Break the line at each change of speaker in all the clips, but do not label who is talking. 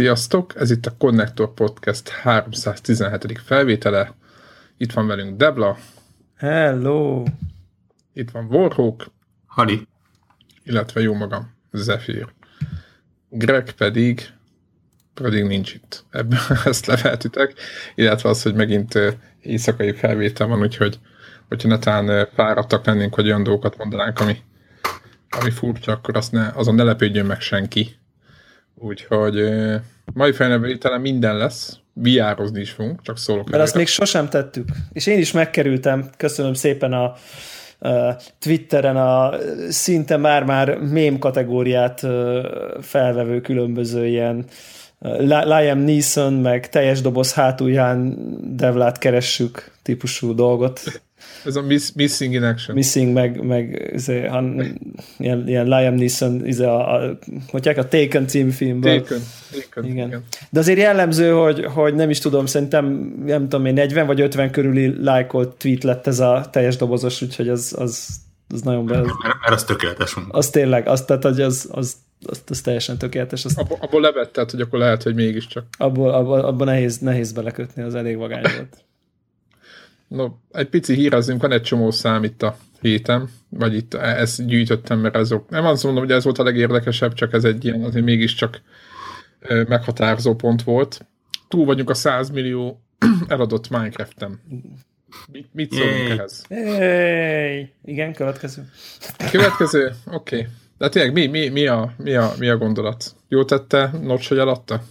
Sziasztok! Ez itt a Connector Podcast 317. felvétele. Itt van velünk Debla.
Hello!
Itt van Warhawk.
Hali.
Illetve jó magam, Zephyr. Greg pedig pedig nincs itt. Ebben ezt leveltitek. Illetve az, hogy megint éjszakai felvétel van, úgyhogy hogyha netán fáradtak lennénk, hogy olyan dolgokat mondanánk, ami, ami furcsa, akkor azt ne, azon ne lepődjön meg senki Úgyhogy mai felnevelítelen minden lesz, viározni is fogunk, csak szólok.
Mert azt még sosem tettük. És én is megkerültem, köszönöm szépen a, a Twitteren a szinte már-már mém kategóriát felvevő különböző ilyen Liam Neeson, meg teljes doboz hátulján Devlát keressük típusú dolgot.
Ez a miss, Missing in Action.
Missing, meg, meg izé, han, ilyen, ilyen Liam Neeson, izé a, a, mondják a Taken című filmből.
Taken, Taken igen. igen.
De azért jellemző, hogy, hogy nem is tudom, szerintem nem tudom én 40 vagy 50 körüli lájkolt tweet lett ez a teljes dobozos, úgyhogy az, az, az nagyon be... Mert,
mert az tökéletes
Az tényleg, az, tehát, hogy az, az, az, az teljesen tökéletes. Azt,
abból, abból levetted, hogy akkor lehet, hogy mégiscsak.
Abból, abból, abból nehéz, nehéz belekötni, az elég vagány volt.
No, egy pici hírezünk, van egy csomó szám itt a héten, vagy itt ezt gyűjtöttem, mert azok, nem azt mondom, hogy ez volt a legérdekesebb, csak ez egy ilyen, azért mégiscsak meghatározó pont volt. Túl vagyunk a 100 millió eladott Minecraft-en. Mit, mit szólunk Yay. ehhez?
Hey. Igen, következő.
Következő? Oké. Okay. De tényleg mi, mi, mi, a, mi, a, mi a gondolat? Jó tette Notch, hogy eladta?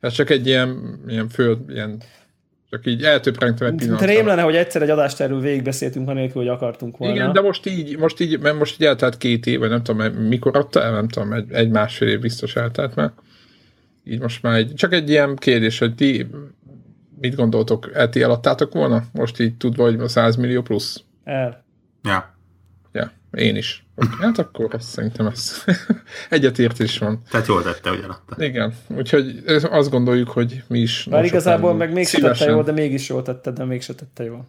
Ez csak egy ilyen, ilyen föld, ilyen csak így eltöprengtem egy pillanatra.
Rém lenne, hogy egyszer egy adást erről végigbeszéltünk, anélkül, hogy akartunk volna.
Igen, de most így, most így, mert most így eltelt két év, vagy nem tudom, mikor adta el, nem tudom, egy, egy másfél év biztos eltelt mert Így most már egy, csak egy ilyen kérdés, hogy ti mit gondoltok, el ti eladtátok volna? Most így tudva, hogy a 100 millió plusz?
El.
Ja.
Én is. Hát akkor azt szerintem ez egyetértés van.
Tehát jól tette, hogy eladta.
Igen, úgyhogy azt gondoljuk, hogy mi is.
Már igazából meg még tette jól, de mégis jól tette, de mégse tette jól.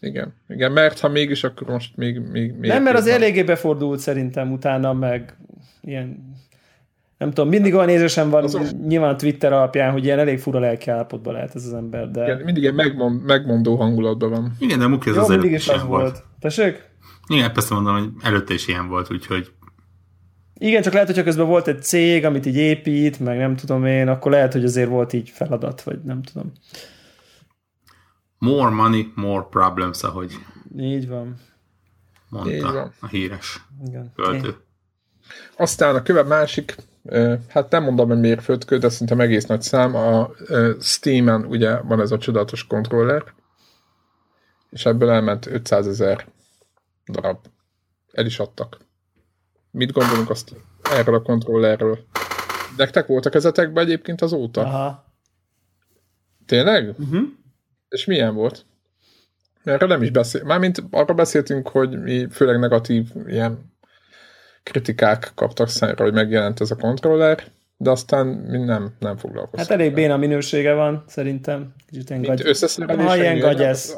Igen, igen, mert ha mégis, akkor most még... még, még
nem, mert az eléggé befordult szerintem utána, meg ilyen nem tudom, mindig olyan érzésem van Azok... nyilván Twitter alapján, hogy ilyen elég fura lelki állapotban lehet ez az ember, de...
Igen, mindig ilyen megmond, megmondó hangulatban van.
Igen, de Muki az
Jó,
az
mindig is az volt. volt. Tessék?
Igen, persze mondom, hogy előtte is ilyen volt, úgyhogy
igen, csak lehet, hogyha közben volt egy cég, amit így épít, meg nem tudom én, akkor lehet, hogy azért volt így feladat, vagy nem tudom.
More money, more problems, ahogy
így van.
Mondta így van. a híres Igen. költő.
Aztán a köve másik, hát nem mondom, hogy mérföldkő, de szerintem egész nagy szám. A Steam-en ugye van ez a csodálatos kontroller, és ebből elment 500 ezer darab. El is adtak. Mit gondolunk azt erről a kontrollerről? Nektek voltak ezetekben egyébként azóta?
Aha.
Tényleg?
Uh-huh.
És milyen volt? Erről nem is beszél. Mármint arra beszéltünk, hogy mi főleg negatív ilyen kritikák kaptak számára, hogy megjelent ez a kontroller, de aztán mi nem, nem foglalkoztunk.
Hát elég béna minősége van, szerintem. Kicsit ilyen
gagy... összeszerelés.
Ha ilyen gagyesz.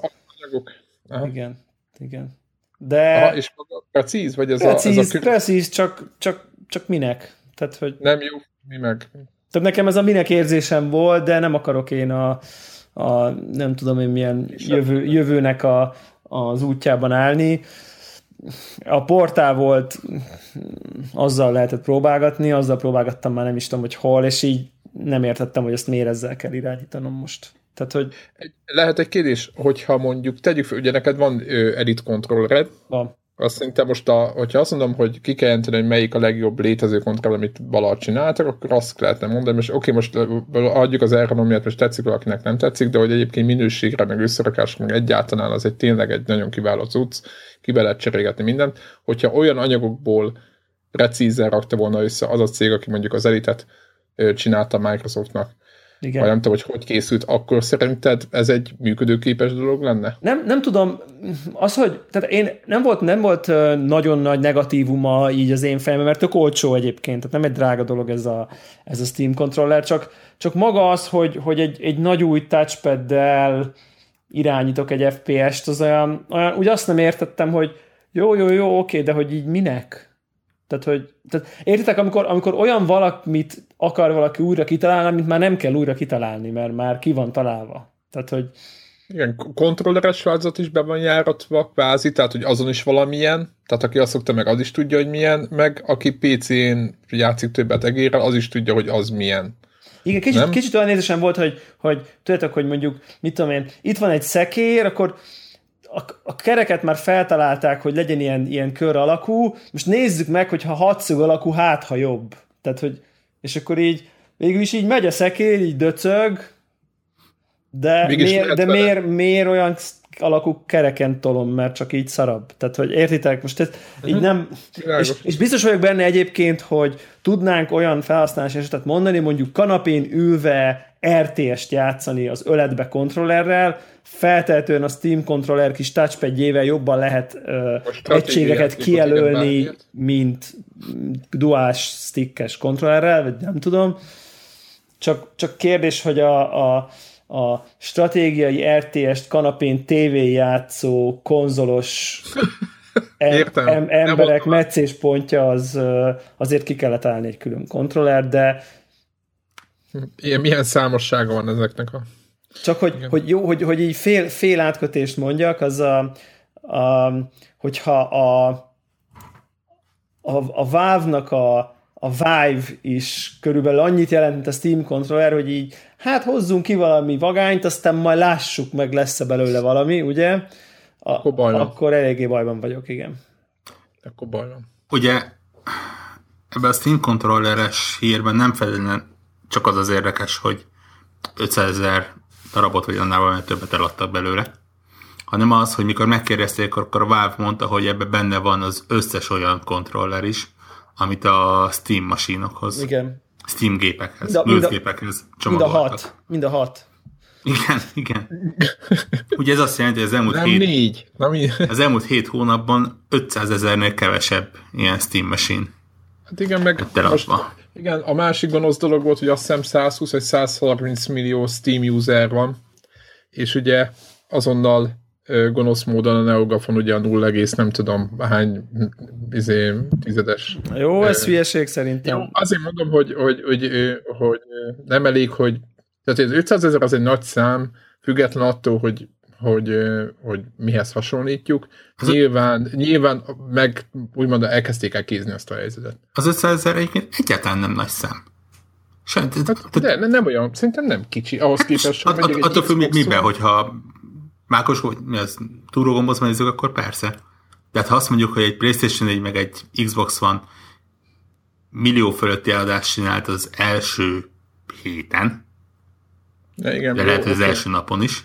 Igen, igen. De...
Aha, és precíz? Vagy ez
precíz,
a, ez a
precíz, csak, csak, csak minek? Tehát, hogy...
Nem jó, mi meg.
Tehát nekem ez a minek érzésem volt, de nem akarok én a, a nem tudom én milyen jövő, jövőnek a, az útjában állni. A portál volt, azzal lehetett próbálgatni, azzal próbálgattam már nem is tudom, hogy hol, és így nem értettem, hogy ezt miért ezzel kell irányítanom most. Tehát, hogy...
Lehet egy kérdés, hogyha mondjuk, tegyük fel, ugye neked van ö, edit controllered,
van.
Azt szerintem most, a, hogyha azt mondom, hogy ki kell jelenteni, hogy melyik a legjobb létező kontroll, amit valaha csináltak, akkor azt lehetne mondani, és oké, most adjuk az ergonomiát, most tetszik valakinek nem tetszik, de hogy egyébként minőségre, meg összerakásra, meg egyáltalán az egy tényleg egy nagyon kiváló cucc, ki be lehet cserélgetni mindent. Hogyha olyan anyagokból precízen rakta volna össze az a cég, aki mondjuk az elitet csinálta Microsoftnak, igen. Vagy nem tudom, hogy hogy készült, akkor szerinted ez egy működőképes dolog lenne?
Nem, nem tudom, az, hogy tehát én nem volt, nem volt nagyon nagy negatívuma így az én fejemben, mert tök olcsó egyébként, tehát nem egy drága dolog ez a, ez a Steam controller, csak, csak maga az, hogy, hogy egy, egy nagy új touchpaddel irányítok egy FPS-t, az olyan, olyan, úgy azt nem értettem, hogy jó, jó, jó, oké, de hogy így minek? Tehát, hogy, tehát értitek, amikor, amikor olyan valamit akar valaki újra kitalálni, amit már nem kell újra kitalálni, mert már ki van találva. Tehát, hogy
igen, kontrolleres változat is be van járatva kvázi, tehát hogy azon is valamilyen, tehát aki azt szokta meg, az is tudja, hogy milyen, meg aki PC-n játszik többet egérrel, az is tudja, hogy az milyen.
Igen, kicsit, kicsit olyan érzésem volt, hogy, hogy tudjátok, hogy mondjuk, mit tudom én, itt van egy szekér, akkor a, a kereket már feltalálták, hogy legyen ilyen, ilyen kör alakú, most nézzük meg, hogy ha hatszög alakú, hát ha jobb. Tehát, hogy, és akkor így, végül is így megy a szekér, így döcög, de, miért, de miért, miért olyan alakú kereken tolom, mert csak így szarabb. Tehát, hogy értitek, most ez uh-huh. így mhm. nem... És, és, biztos vagyok benne egyébként, hogy tudnánk olyan felhasználási esetet mondani, mondjuk kanapén ülve RTS-t játszani az öletbe kontrollerrel, feltehetően a Steam kontroller kis touchpadjével jobban lehet uh, egységeket kijelölni, mint duás stickes kontrollerrel, vagy nem tudom. Csak, csak kérdés, hogy a, a a stratégiai RTS-t kanapén tévéjátszó, konzolos Értem. Em, emberek meccéspontja az azért ki kellett állni egy külön kontroller, de
Ilyen, milyen számossága van ezeknek a...
Csak hogy, hogy jó, hogy, hogy így fél, fél átkötést mondjak, az a, a hogyha a, a, a Valve-nak a, a Vive is körülbelül annyit jelent, mint a Steam controller, hogy így hát hozzunk ki valami vagányt, aztán majd lássuk meg, lesz-e belőle valami, ugye? A, akkor, baj akkor eléggé bajban vagyok, igen.
Akkor baj van.
Ugye ebben a Steam controlleres hírben nem feltétlenül csak az az érdekes, hogy 500 ezer darabot vagy annál valami többet eladtak belőle, hanem az, hogy mikor megkérdezték, akkor a Valve mondta, hogy ebben benne van az összes olyan kontroller is, amit a Steam masinokhoz,
Igen.
Steam gépekhez, mind a, gépekhez
csomagoltak. Mind a hat. Mind a hat.
Igen, igen. Ugye ez azt jelenti, hogy az elmúlt,
nem
hét,
négy. Nem
az elmúlt hét hónapban 500 ezernél kevesebb ilyen Steam machine.
Hát igen, meg most, igen, a másik gonosz dolog volt, hogy azt hiszem 120 vagy 130 millió Steam user van, és ugye azonnal gonosz módon a Neogafon ugye a 0, nem tudom hány izé, tizedes.
Jó, ez hülyeség szerintem. Jó,
azért mondom, hogy, hogy, hogy, hogy nem elég, hogy tehát az 500 ezer az egy nagy szám, független attól, hogy hogy, hogy mihez hasonlítjuk. Az nyilván, a... nyilván meg úgymond elkezdték el kézni azt a helyzetet.
Az 500 ezer egyébként egyáltalán nem nagy szám.
Sem, hát, de nem olyan, szerintem nem kicsi, ahhoz hát, képest,
hogy att, Attól függ, miben, hogyha mákos, hogy mi az, túrógombhoz nézzük, akkor persze. De hát ha azt mondjuk, hogy egy Playstation 4 meg egy Xbox van millió fölötti eladást csinált az első héten,
de, igen,
de lehet, hogy az első napon is,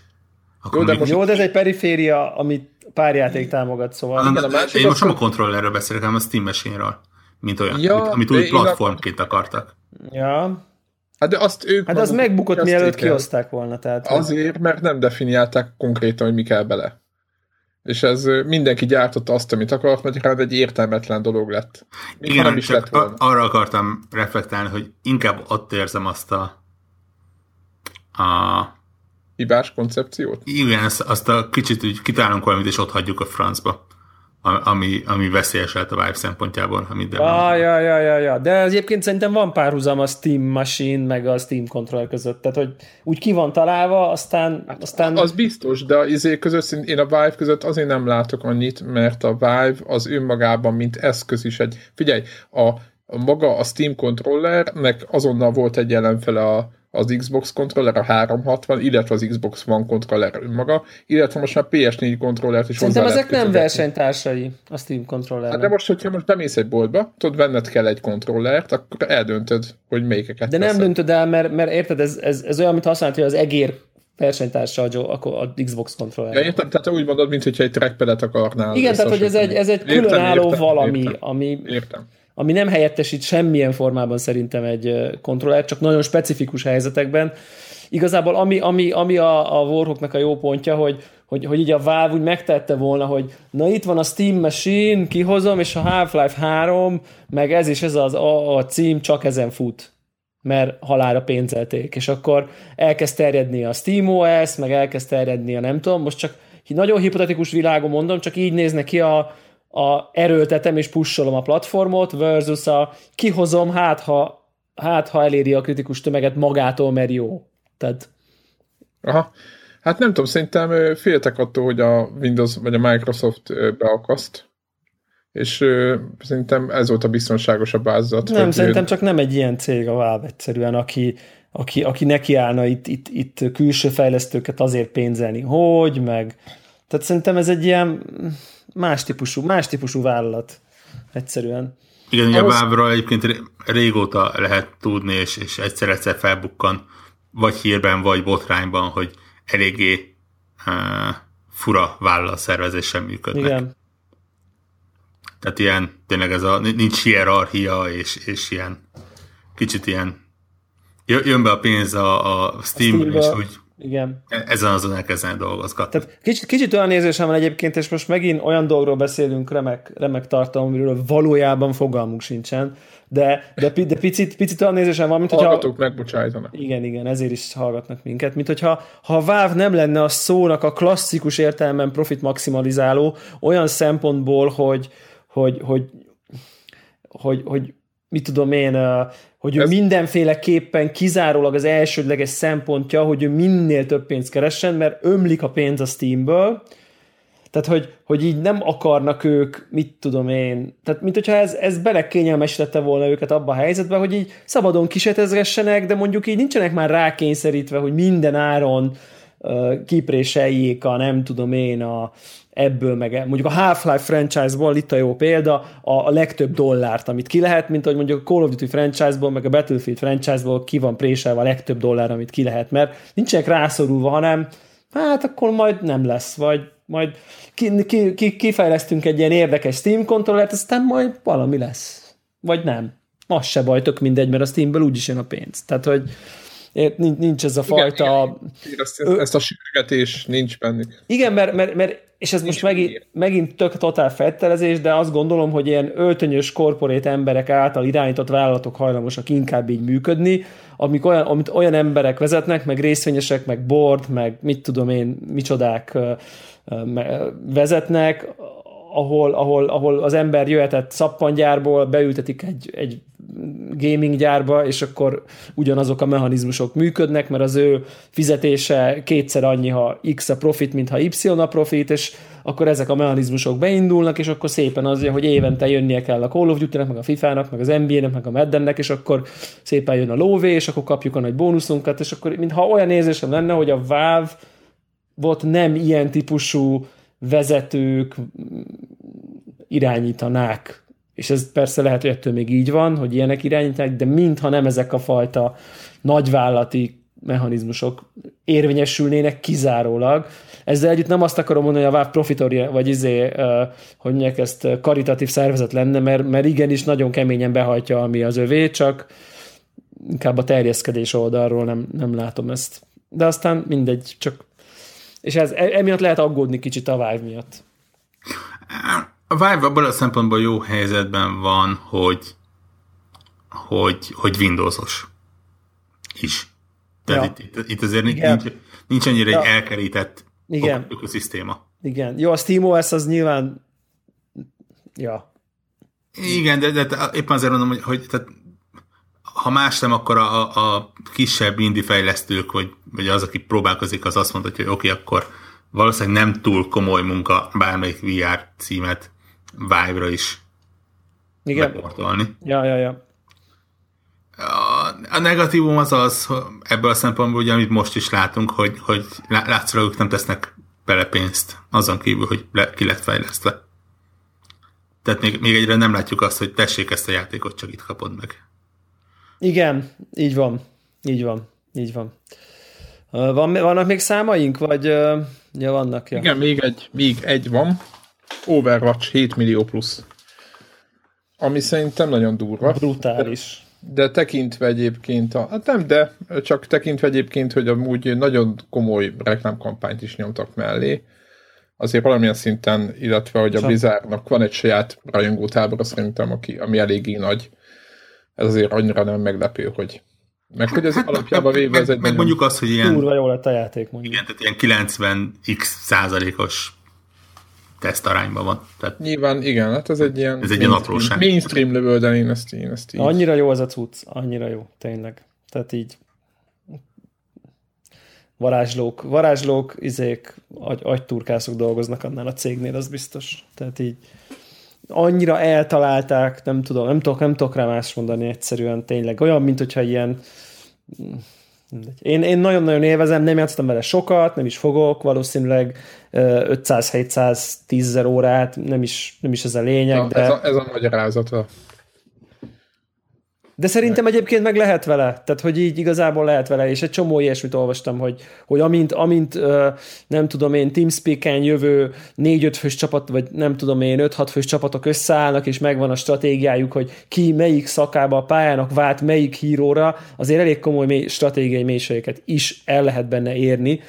akkor jó, de, most... jó, de ez egy periféria, amit pár játék támogat, szóval...
Nem, igen, a másik én most nem a kontrollerről beszélek, hanem a Steam machine mint olyan, ja, amit, amit úgy platformként akartak.
Ja.
Hát de azt ők
Hát az megbukott, mielőtt kioszták volna. Tehát,
Azért, mert nem definiálták konkrétan, hogy mi kell bele. És ez mindenki gyártotta azt, amit akart, mert hát egy értelmetlen dolog lett.
Igen, nem is lett volna. arra akartam reflektálni, hogy inkább ott érzem azt a, a
hibás koncepciót?
Igen, azt, azt a kicsit úgy kitálunk valamit, és ott hagyjuk a francba. Ami, ami veszélyes lehet a Vive szempontjából, amit de
ah, ja, ja, ja, ja. De egyébként szerintem van párhuzam a Steam Machine meg a Steam Controller között. Tehát, hogy úgy ki van találva, aztán... Hát, aztán...
Az biztos, de az izé között, én a Vive között azért nem látok annyit, mert a Vive az önmagában, mint eszköz is egy... Figyelj, a, a maga a Steam Controllernek azonnal volt egy ellenfele a, az Xbox kontroller, a 360, illetve az Xbox One kontroller önmaga, illetve most már PS4 kontrollert is
Szerintem ezek nem versenytársai a Steam kontroller.
Hát de most, hogyha most bemész egy boltba, tudod, venned kell egy kontrollert, akkor eldöntöd, hogy melyikeket
De nem veszed. döntöd el, mert, mert érted, ez, ez, ez olyan, mint használni, hogy az egér versenytársa a, a Xbox kontroller.
Ja, értem, tehát úgy mondod, mint hogyha egy trackpadet akarnál.
Igen, tehát hogy ez egy, ez egy különálló értem, valami, értem, ami...
Értem
ami nem helyettesít semmilyen formában szerintem egy kontroller, csak nagyon specifikus helyzetekben. Igazából ami, ami, ami a, a Warhawknak a jó pontja, hogy, hogy, hogy így a Valve úgy megtette volna, hogy na itt van a Steam Machine, kihozom, és a Half-Life 3, meg ez is ez az a, a cím csak ezen fut mert halára pénzelték, és akkor elkezd terjedni a SteamOS, meg elkezd terjedni a nem tudom, most csak nagyon hipotetikus világon mondom, csak így néznek ki a, a erőltetem és pusolom a platformot, versus a kihozom, hát ha, hát ha eléri a kritikus tömeget magától, mert jó. Tehát...
Aha. Hát nem tudom, szerintem féltek attól, hogy a Windows vagy a Microsoft beakaszt, és szerintem ez volt a biztonságosabb áldozat.
Nem, szerintem csak nem egy ilyen cég a Valve egyszerűen, aki, aki, aki nekiállna itt, itt, itt külső fejlesztőket azért pénzelni, hogy, meg... Tehát szerintem ez egy ilyen más típusú, más típusú vállalat egyszerűen.
Igen, ugye Ahhoz... a Valve-ról egyébként régóta lehet tudni, és, és egyszer-egyszer felbukkan, vagy hírben, vagy botrányban, hogy eléggé uh, fura vállal szervezéssel működnek. Igen. Tehát ilyen, tényleg ez a, nincs hierarchia, és, és ilyen, kicsit ilyen, jön be a pénz a, a Steam-ben, és úgy
igen.
Ezen azon elkezdeni dolgozgatni.
Tehát kicsit, kicsit olyan érzésem van egyébként, és most megint olyan dolgról beszélünk, remek, remek tartalom, amiről valójában fogalmunk sincsen, de, de, de picit, picit olyan érzésem van, mint hogyha...
Hallgatók megbocsájtanak.
Igen, igen, ezért is hallgatnak minket, mint hogyha ha a Valve nem lenne a szónak a klasszikus értelemben profit maximalizáló, olyan szempontból, hogy, hogy, hogy, hogy, hogy mit tudom én, hogy ő Ez... mindenféleképpen kizárólag az elsődleges szempontja, hogy ő minél több pénzt keressen, mert ömlik a pénz a Steamből, tehát, hogy, hogy így nem akarnak ők, mit tudom én, tehát mint hogyha ez, ez belekényelmesítette volna őket abba a helyzetbe, hogy így szabadon kisetezgessenek, de mondjuk így nincsenek már rákényszerítve, hogy minden áron uh, kipréseljék a nem tudom én a, ebből, meg mondjuk a Half-Life franchise-ból itt a jó példa, a, a legtöbb dollárt, amit ki lehet, mint hogy mondjuk a Call of Duty franchise-ból, meg a Battlefield franchise-ból ki van préselve a legtöbb dollár, amit ki lehet, mert nincsenek rászorulva, hanem hát akkor majd nem lesz, vagy majd ki, ki, ki, kifejlesztünk egy ilyen érdekes Steam kontrollert, aztán majd valami lesz. Vagy nem. Az se baj, tök mindegy, mert a Steamből úgyis jön a pénz. Tehát, hogy nincs ez a fajta... Igen,
igen. Ezt, ezt a sürgetés nincs bennük.
Igen, mert, mert, mert és ez most megint, megint tök totál feltelezés, de azt gondolom, hogy ilyen öltönyös korporét emberek által irányított vállalatok hajlamosak inkább így működni, amik olyan, amit olyan emberek vezetnek, meg részvényesek, meg board, meg mit tudom én, micsodák vezetnek, ahol, ahol, ahol az ember jöhetett szappangyárból, beültetik egy, egy gaming gyárba, és akkor ugyanazok a mechanizmusok működnek, mert az ő fizetése kétszer annyi, ha X a profit, mint ha Y a profit, és akkor ezek a mechanizmusok beindulnak, és akkor szépen az, hogy évente jönnie kell a Call of Duty-nek, meg a FIFA-nak, meg az NBA-nek, meg a Madden-nek, és akkor szépen jön a lóvé, és akkor kapjuk a nagy bónuszunkat, és akkor mintha olyan érzésem lenne, hogy a Valve volt nem ilyen típusú vezetők irányítanák és ez persze lehet, hogy ettől még így van, hogy ilyenek irányítják, de mintha nem ezek a fajta nagyvállati mechanizmusok érvényesülnének kizárólag. Ezzel együtt nem azt akarom mondani, hogy a VAV profitori, vagy izé, hogy mondják ezt, karitatív szervezet lenne, mert, mert igenis nagyon keményen behajtja, ami az övé, csak inkább a terjeszkedés oldalról nem, nem látom ezt. De aztán mindegy, csak és ez, e, emiatt lehet aggódni kicsit a Vive miatt.
A Vive abban a szempontból jó helyzetben van, hogy, hogy, hogy Windowsos is. Tehát ja. itt, itt, itt azért Igen. nincs, nincs annyira ja. egy elkerített Igen. ökoszisztéma.
Igen. Jó, a SteamOS az nyilván ja.
Igen, de, de éppen azért mondom, hogy, hogy tehát, ha más nem, akkor a, a kisebb indie fejlesztők, vagy, vagy az, aki próbálkozik, az azt mondja, hogy oké, okay, akkor valószínűleg nem túl komoly munka bármelyik VR címet Vive-ra is
Igen. beportolni. Ja, ja, ja.
A, a negatívum az az, ebből a szempontból, ugye, amit most is látunk, hogy, hogy látszólag ők nem tesznek bele pénzt, azon kívül, hogy le, ki lett fejlesztve. Tehát még, még egyre nem látjuk azt, hogy tessék ezt a játékot, csak itt kapod meg.
Igen, így van. Így van. Így van. Van, vannak még számaink, vagy ja, vannak? Ja.
Igen, még egy, még egy van. Overwatch 7 millió plusz. Ami szerintem nagyon durva.
Brutális.
De, de tekintve egyébként, a, hát nem, de csak tekintve egyébként, hogy amúgy nagyon komoly reklámkampányt is nyomtak mellé, azért valamilyen szinten, illetve hogy a Blizzardnak van egy saját rajongótábora szerintem, aki, ami eléggé nagy. Ez azért annyira nem meglepő, hogy meg hogy ez hát, alapjában véve ez egy...
Meg mondjuk azt, hogy ilyen...
Durva jó lett a játék, mondjuk.
Igen, tehát ilyen 90x százalékos tesztarányban van. Tehát
Nyilván igen, hát ez egy ilyen
Ez egy ilyen apróság.
mainstream level, de én ezt, én ezt így.
Annyira jó az a cucc, annyira jó, tényleg. Tehát így varázslók, varázslók, izék, agy, agyturkászok dolgoznak annál a cégnél, az biztos. Tehát így annyira eltalálták, nem tudom, nem tudok, nem tudok rá más mondani egyszerűen, tényleg. Olyan, mint hogyha ilyen. Én, én nagyon-nagyon élvezem, nem játszottam vele sokat, nem is fogok, valószínűleg ö, 500-710 ezer órát, nem is, nem is ez a lényeg,
Na,
de...
ez, a, ez a magyarázata.
De szerintem egyébként meg lehet vele, tehát hogy így igazából lehet vele, és egy csomó ilyesmit olvastam, hogy, hogy amint, amint nem tudom én, TeamSpeak-en jövő 4-5 fős csapat, vagy nem tudom én, 5-6 fős csapatok összeállnak, és megvan a stratégiájuk, hogy ki melyik szakába a pályának vált melyik híróra, azért elég komoly mély, stratégiai mélységeket is el lehet benne érni,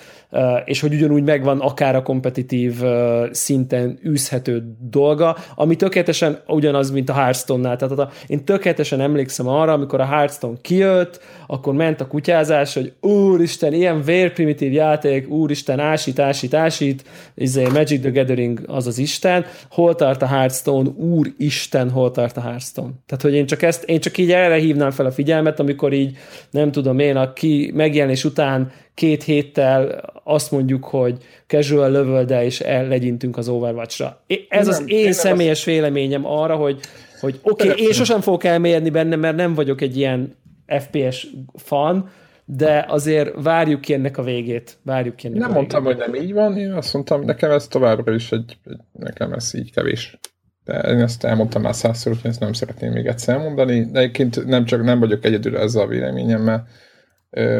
és hogy ugyanúgy megvan akár a kompetitív szinten űzhető dolga, ami tökéletesen ugyanaz, mint a Hearthstone-nál. Tehát én tökéletesen emlékszem arra, amikor a Hearthstone kijött, akkor ment a kutyázás, hogy úristen, ilyen vérprimitív játék, úristen, ásít, ásít, ásít, izé, Magic the Gathering az az Isten, hol tart a Hearthstone, úristen, hol tart a Hearthstone. Tehát, hogy én csak ezt, én csak így erre hívnám fel a figyelmet, amikor így, nem tudom én, aki megjelenés után két héttel azt mondjuk, hogy casual level és legyintünk az Overwatch-ra. Ez
Nem,
az
én
én személyes véleményem arra, hogy, hogy oké, okay, én sosem fogok elmérni benne, mert nem vagyok egy ilyen FPS fan, de azért várjuk ki ennek a végét. Várjuk ki ennek
Nem
a
mondtam,
végét.
hogy nem így van, én azt mondtam, nekem ez továbbra is egy, egy nekem ez így kevés. De én ezt elmondtam már százszor, úgyhogy ezt nem szeretném még egyszer elmondani. De egyébként nem csak nem vagyok egyedül ezzel a véleményemmel,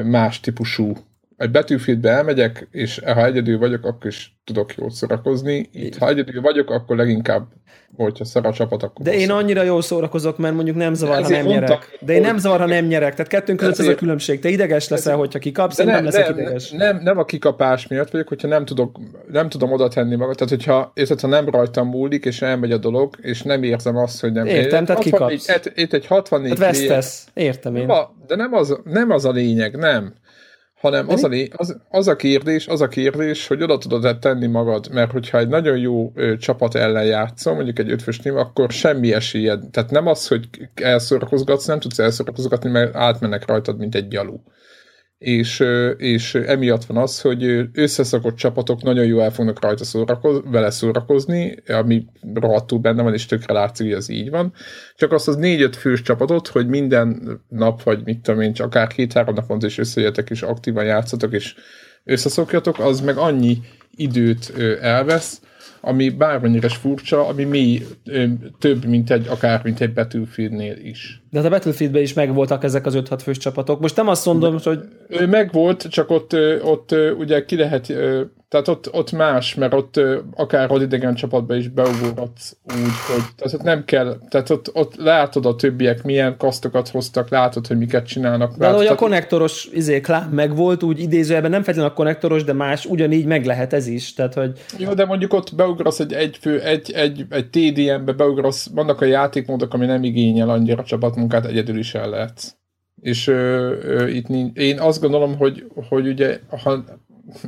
más típusú egy Battlefieldbe elmegyek, és ha egyedül vagyok, akkor is tudok jól szórakozni. Itt, ha egyedül vagyok, akkor leginkább, hogyha szar a csapat, akkor
De én annyira jól szórakozok, mert mondjuk nem zavar, ha nem nyerek.
mondtam,
De én nem zavar, ha nem nyerek. Tehát kettőnk között ez a különbség. Te ideges leszel, hogyha kikapsz,
De
én nem
nem,
leszek
nem,
ideges.
nem, nem a kikapás miatt vagyok, hogyha nem tudok, nem tudom oda tenni magam. Tehát, hogyha, érted, ha nem rajtam múlik, és elmegy a dolog, és nem érzem azt, hogy nem...
Értem, tehát
64
kikapsz.
et- Itt egy 64
Tehát
lé-
vesztesz. Értem én.
De nem az, nem az a lényeg, nem. Hanem az a, az, az a kérdés, az a kérdés, hogy oda tudod tenni magad, mert hogyha egy nagyon jó ö, csapat ellen játszom, mondjuk egy ötfős tím, akkor semmi esélyed. Tehát nem az, hogy elszorakozgatsz, nem tudsz elszorakozgatni, mert átmennek rajtad, mint egy gyalú. És, és emiatt van az, hogy ö, összeszokott csapatok nagyon jól el fognak rajta szórakoz, vele szórakozni, ami rohadtul benne van, és tökre látszik, hogy ez így van. Csak azt az négy-öt fős csapatot, hogy minden nap, vagy mit tudom én, csak akár két-három naponta is összejöttek, és aktívan játszatok, és összeszokjatok, az meg annyi időt elvesz, ami bármennyire is furcsa, ami ö, több, mint egy, akár mint egy Battlefieldnél is.
De hát a Battlefieldben is megvoltak ezek az 5-6 fős csapatok. Most nem azt mondom, hogy
Ő megvolt, csak ott, ott ugye ki lehet, tehát ott, ott más, mert ott akár idegen csapatba is beugorhatsz úgy, hogy tehát ott nem kell, tehát ott, ott látod a többiek milyen kasztokat hoztak, látod, hogy miket csinálnak.
de hogy a konnektoros izé, klán megvolt, úgy idézőjelben nem feltétlenül a konnektoros, de más, ugyanígy meg lehet ez is. Tehát, hogy
Jó, de mondjuk ott beugrasz egy, egy fő, egy, egy, egy TDM-be beugrasz, vannak a játékmódok, ami nem igényel annyira csapatmunkát, egyedül is el lehetsz. És ö, ö, itt nincs, én azt gondolom, hogy, hogy ugye, ha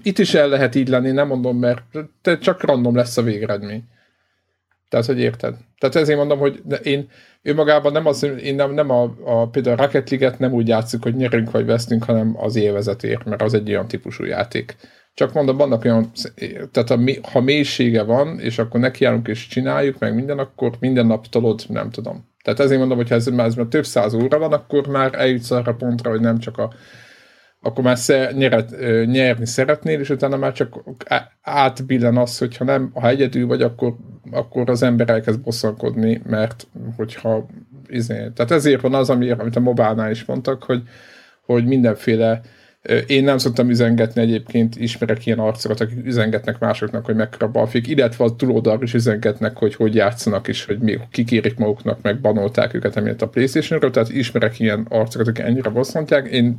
itt is el lehet így lenni, nem mondom, mert te csak random lesz a végeredmény. Tehát, hogy érted? Tehát ezért mondom, hogy én önmagában nem az, én nem, nem a, a például a Rocket League-et nem úgy játszunk, hogy nyerünk vagy vesztünk, hanem az élvezetért, mert az egy olyan típusú játék. Csak mondom, vannak olyan, tehát a, ha mélysége van, és akkor nekiállunk és csináljuk meg minden, akkor minden nap tolod, nem tudom. Tehát ezért mondom, hogy ha ez már, ez már több száz óra van, akkor már eljutsz arra pontra, hogy nem csak a akkor már szer, nyeret, nyerni szeretnél, és utána már csak átbillen az, hogyha nem, ha egyedül vagy, akkor, akkor az ember elkezd bosszankodni, mert hogyha izé, tehát ezért van az, ami, amit a mobánál is mondtak, hogy, hogy mindenféle ö, én nem szoktam üzengetni egyébként, ismerek ilyen arcokat, akik üzengetnek másoknak, hogy mekkora balfék, illetve a túloldalra is üzengetnek, hogy hogy játszanak, és hogy mi kikérik maguknak, meg banolták őket emiatt a Playstation-ről, tehát ismerek ilyen arcokat, akik ennyire bosszantják. Én,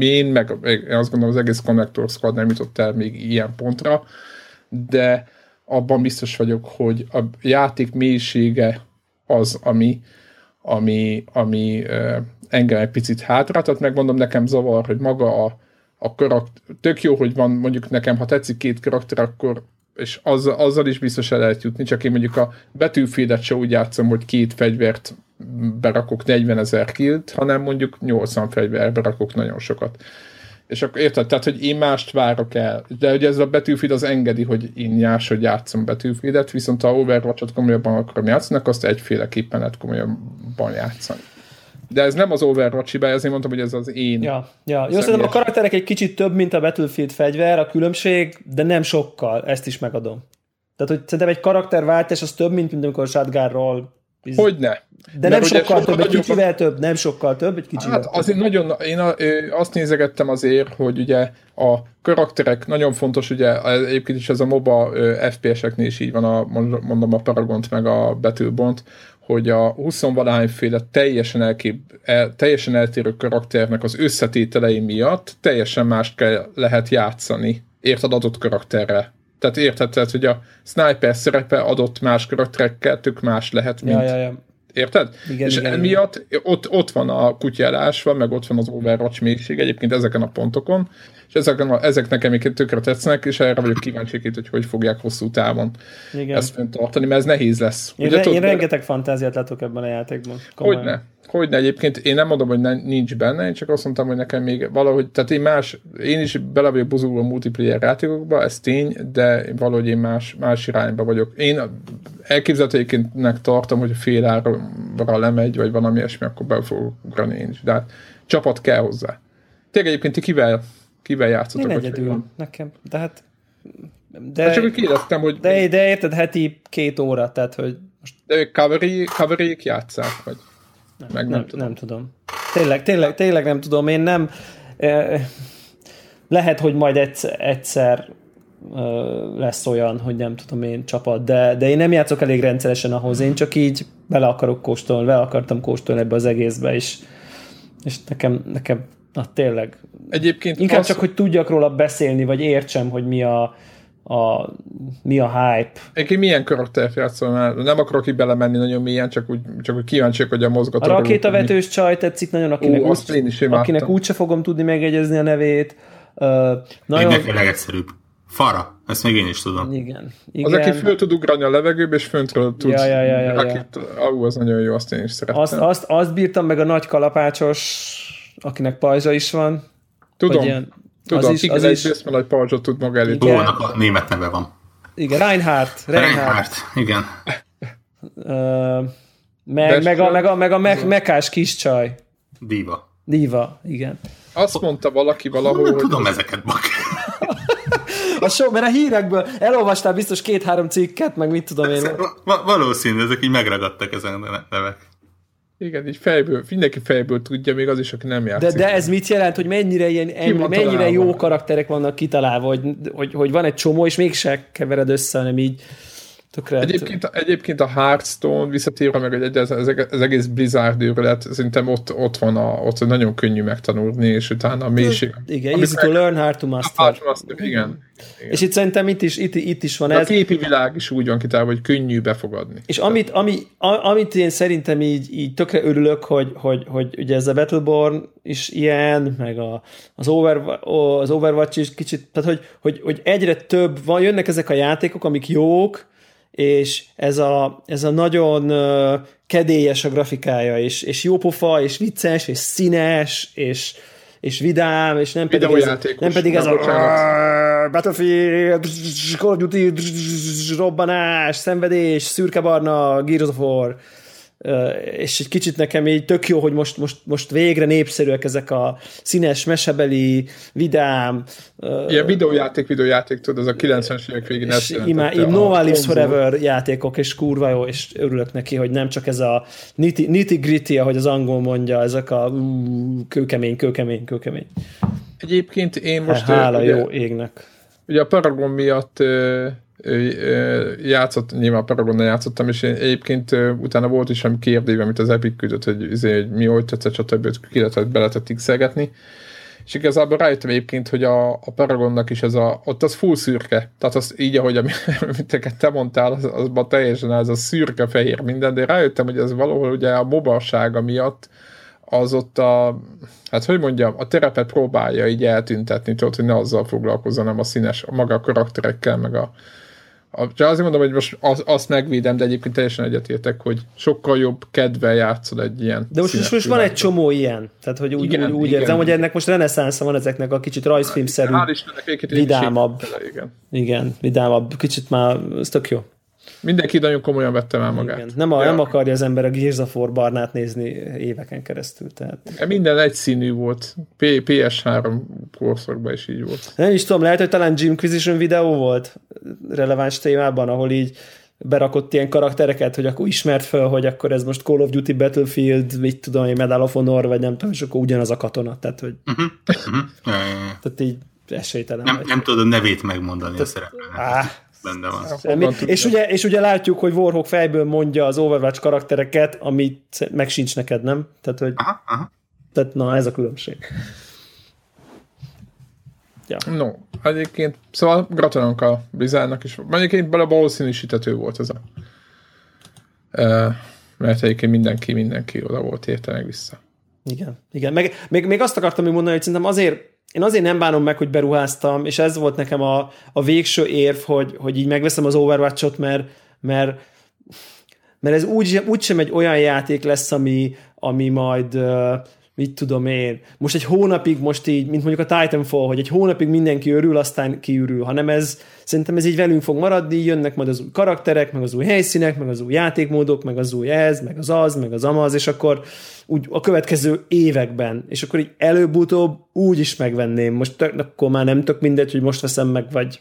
én meg én azt gondolom, az egész Connector Squad nem jutott el még ilyen pontra, de abban biztos vagyok, hogy a játék mélysége az, ami, ami, ami engem egy picit hátra, tehát megmondom, nekem zavar, hogy maga a, a karakter, tök jó, hogy van mondjuk nekem, ha tetszik két karakter, akkor és az, azzal is biztos el lehet jutni, csak én mondjuk a betűfélet se úgy játszom, hogy két fegyvert berakok 40 ezer kilt, hanem mondjuk 80 fegyver berakok nagyon sokat. És akkor érted, tehát, hogy én mást várok el. De ugye ez a Battlefield az engedi, hogy én hogy játszom Battlefieldet, viszont ha Overwatch-ot komolyabban akarom játszani, azt egyféleképpen lehet komolyabban játszani. De ez nem az Overwatch hibája, ezért mondtam, hogy ez az én.
Ja, ja. Jó, szerintem a karakterek egy kicsit több, mint a Battlefield fegyver, a különbség, de nem sokkal, ezt is megadom. Tehát, hogy szerintem egy karakterváltás az több, mint, mint amikor shotgunról
Hogyne.
De nem sokkal sokkal több, egy kicsivel több, nem sokkal több, egy kicsivel
Hát azért nagyon, én a, azt nézegettem azért, hogy ugye a karakterek nagyon fontos, ugye egyébként is ez a MOBA FPS-eknél is így van, a, mondom a Paragont meg a Battlebond, hogy a 20 féle teljesen, elkép, el, teljesen eltérő karakternek az összetételei miatt teljesen mást kell, lehet játszani, érted adott karakterre. Tehát érted, hogy a sniper szerepe adott más karakterekkel tök más lehet, mint... Ja, ja, ja. Érted? Igen, és igen, emiatt igen. Ott, ott van a kutyálásva, meg ott van az Overwatch mélység egyébként ezeken a pontokon, és ezek, a, ezek nekem egyébként tökre tetszenek, és erre vagyok kíváncsi, hogy hogy fogják hosszú távon Igen. ezt tartani, mert ez nehéz lesz.
Én, Ugye, re, én rengeteg fantáziát látok ebben a játékban.
Hogyne. Hogyne egyébként, én nem mondom, hogy ne, nincs benne, én csak azt mondtam, hogy nekem még valahogy, tehát én más, én is bele vagyok buzulva multiplayer játékokba, ez tény, de valahogy én más, más irányba vagyok. Én elképzelhetőként tartom, hogy fél ára lemegy, vagy valami ilyesmi, akkor be fogok ugrani én is. De hát csapat kell hozzá. Tényleg egyébként ti kivel Kivel játszotok?
Én egyedül, nekem. De hát...
De, hát csak úgy kérdeztem, hogy...
De, de érted, heti két óra, tehát hogy...
Most... De covery, játszák, vagy...
Nem, Meg nem, nem, tudom. nem tudom. Tényleg, tényleg, tényleg nem tudom. Én nem... Eh, lehet, hogy majd egyszer, egyszer lesz olyan, hogy nem tudom én csapat, de, de én nem játszok elég rendszeresen ahhoz, én csak így bele akarok kóstolni, bele akartam kóstolni ebbe az egészbe, és, és nekem, nekem Na tényleg.
Egyébként
Inkább az... csak, hogy tudjak róla beszélni, vagy értsem, hogy mi a, a, mi a hype.
Egyébként milyen karaktert játszol már? Nem akarok itt belemenni nagyon mélyen, csak úgy, csak úgy kíváncsiak, hogy a mozgató.
A rakétavetős mi... csaj tetszik nagyon, akinek, Ó, úgy, én is akinek úgyse fogom tudni megegyezni a nevét. Uh,
nagyon... Egy legegyszerűbb. Fara, ezt még én is tudom.
Igen.
igen. Az, aki föl tud ugrani a levegőbe, és föntről tud. Ja, ja, ja, ja, ja. Ahú, az nagyon jó, azt én is szerettem.
Azt, azt, azt bírtam meg a nagy kalapácsos akinek pajzsa is van.
Tudom, ilyen, tudom, az is, az is, is egy pajzsot tud maga elé.
Igen. a német neve van.
Igen, Reinhardt.
Reinhardt, Reinhardt igen.
Uh, meg, meg, a, meg a, meg a me, mekás kis csaj.
Diva.
Diva, igen.
Azt mondta valaki valahol,
Nem tudom ezeket, bak.
A so, mert a hírekből elolvastál biztos két-három cikket, meg mit tudom én.
Valószínű, ezek így megragadtak ezen a nevek.
Igen, így fejből, mindenki fejből tudja, még az is, aki nem játszik.
De, de ez mit jelent, hogy mennyire, ilyen, ember, mennyire jó karakterek vannak kitalálva, hogy, hogy, hogy van egy csomó, és mégse kevered össze, hanem így
Tökre egyébként, egyébként a Hearthstone visszatérve meg egy, ez, ez, egész Blizzard őrület, szerintem ott, ott van a, ott nagyon könnyű megtanulni, és utána a mélység.
Igen, easy to learn, hard to master. Hard to master
igen. igen.
És itt szerintem itt is, itt, itt is van De
ez. A képi világ is úgy van kitálva, hogy könnyű befogadni.
És amit, ami, amit én szerintem így, így tökre örülök, hogy, hogy, hogy ugye ez a Battleborn is ilyen, meg a, az, Over, az Overwatch is kicsit, tehát hogy, hogy, hogy egyre több van, jönnek ezek a játékok, amik jók, és ez a, ez a nagyon uh, kedélyes a grafikája, és, és jópofa, és vicces, és színes, és, és vidám, és nem pedig ez, nem pedig ez a Battlefield, Call of Duty, robbanás, szenvedés, szürke-barna, Gears of War, és egy kicsit nekem így tök jó, hogy most, most, most végre népszerűek ezek a színes, mesebeli, vidám.
Ilyen videójáték, videójáték, tudod, az a 90-es évek végén
ezt imá, No One Lives Forever játékok, és kurva jó, és örülök neki, hogy nem csak ez a nitty, nitty gritty, ahogy az angol mondja, ezek a ú, kőkemény, kőkemény, kőkemény.
Egyébként én most...
Hála ugye, jó égnek.
Ugye a Paragon miatt játszott, nyilván Paragonnal játszottam, és én egyébként utána volt is sem kérdéve, amit az Epic küldött, hogy, izé, hogy mi hogy tetszett, stb. ki lehetett, be lehetett és igazából rájöttem egyébként, hogy a, a Paragonnak is ez a, ott az full szürke. Tehát az így, ahogy amit te mondtál, az, azban teljesen ez a szürke-fehér minden, de rájöttem, hogy ez valahol ugye a mobarsága miatt az ott a, hát hogy mondjam, a terepet próbálja így eltüntetni, tudod, hogy ne azzal foglalkozzon, hanem a színes, a maga a karakterekkel, meg a, csak azért mondom, hogy most az, azt megvédem, de egyébként teljesen egyetértek, hogy sokkal jobb kedvel játszol egy ilyen.
De most, most van egy csomó ilyen. Tehát, hogy úgy, igen, úgy, úgy igen. érzem, hogy ennek most reneszánsza van ezeknek a kicsit rajzfilmszerű, vidámabb. Igen. igen, vidámabb, kicsit már, ez tök jó.
Mindenki nagyon komolyan vette már magát. Igen.
Nem, a, ja. nem akarja az ember a Gears of War barnát nézni éveken keresztül. Tehát.
Minden egyszínű volt. P- PS3 korszakban is így volt.
Nem is tudom, lehet, hogy talán Jimquisition videó volt releváns témában, ahol így berakott ilyen karaktereket, hogy akkor ismert fel, hogy akkor ez most Call of Duty Battlefield, mit tudom, egy Medal of Honor, vagy nem tudom, és akkor ugyanaz a katona. Tehát, hogy... Uh-huh. Uh-huh. tehát így esélytelen.
Nem, nem tudod a nevét megmondani tehát, a szereplőnek benne van.
és, ugye, és ugye látjuk, hogy Warhawk fejből mondja az Overwatch karaktereket, amit meg sincs neked, nem? Tehát, hogy aha, aha. Tehát na, ez a különbség.
Ja. No, egyébként, szóval gratulálunk a Blizzardnak is. Egyébként bele valószínűsítető volt ez a uh, mert egyébként mindenki, mindenki oda volt érte meg vissza.
Igen, igen. Meg, még, még azt akartam még mondani, hogy szerintem azért én azért nem bánom meg, hogy beruháztam, és ez volt nekem a, a végső érv, hogy, hogy így megveszem az Overwatch-ot, mert, mert, mert ez úgy, úgy sem egy olyan játék lesz, ami, ami majd mit tudom én, most egy hónapig most így, mint mondjuk a Titanfall, hogy egy hónapig mindenki örül, aztán kiürül, hanem ez, szerintem ez így velünk fog maradni, jönnek majd az új karakterek, meg az új helyszínek, meg az új játékmódok, meg az új ez, meg az az, meg az amaz, és akkor úgy a következő években, és akkor így előbb-utóbb úgy is megvenném. Most tök, akkor már nem tök mindegy, hogy most veszem meg, vagy,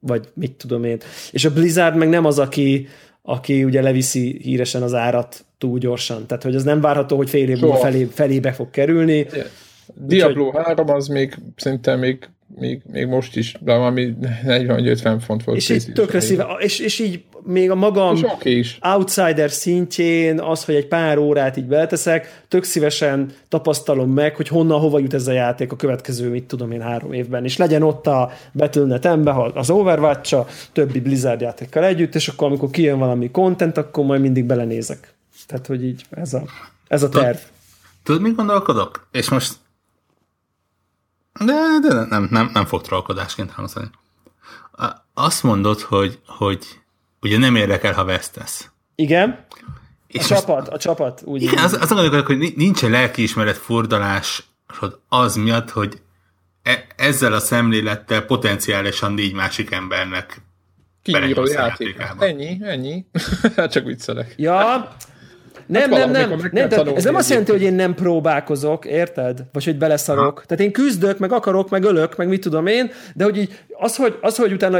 vagy mit tudom én. És a Blizzard meg nem az, aki, aki ugye leviszi híresen az árat túl gyorsan. Tehát, hogy az nem várható, hogy fél évben felé, felébe fog kerülni.
Diablo Úgyhogy... 3 az még szerintem még, még, még most is, de valami 40-50 font volt.
És így tökre szíve, és, és így még a magam is. outsider szintjén az, hogy egy pár órát így beleteszek, tök szívesen tapasztalom meg, hogy honnan, hova jut ez a játék a következő, mit tudom én, három évben. És legyen ott a Battle.net-embe az overwatch többi Blizzard játékkal együtt, és akkor amikor kijön valami content, akkor majd mindig belenézek. Tehát, hogy így ez a, ez a terv.
Tudod, mit gondolkodok? És most de, de nem, nem, nem fog trollkodásként hangzani. Azt mondod, hogy, hogy ugye nem érdekel, ha vesztesz.
Igen. És a csapat, a csapat.
Úgy igen, az, az gondolok, hogy nincsen lelkiismeret fordalás az miatt, hogy e, ezzel a szemlélettel potenciálisan négy másik embernek
Kinyíró játék. Ennyi, ennyi. Csak viccelek.
Ja, nem, hát nem, nem, nem tehát ez nem azt jelenti, hogy én nem próbálkozok, érted? Vagy hogy beleszarok. Ha. Tehát én küzdök, meg akarok, meg ölök, meg mit tudom én, de hogy így az, hogy, az, hogy utána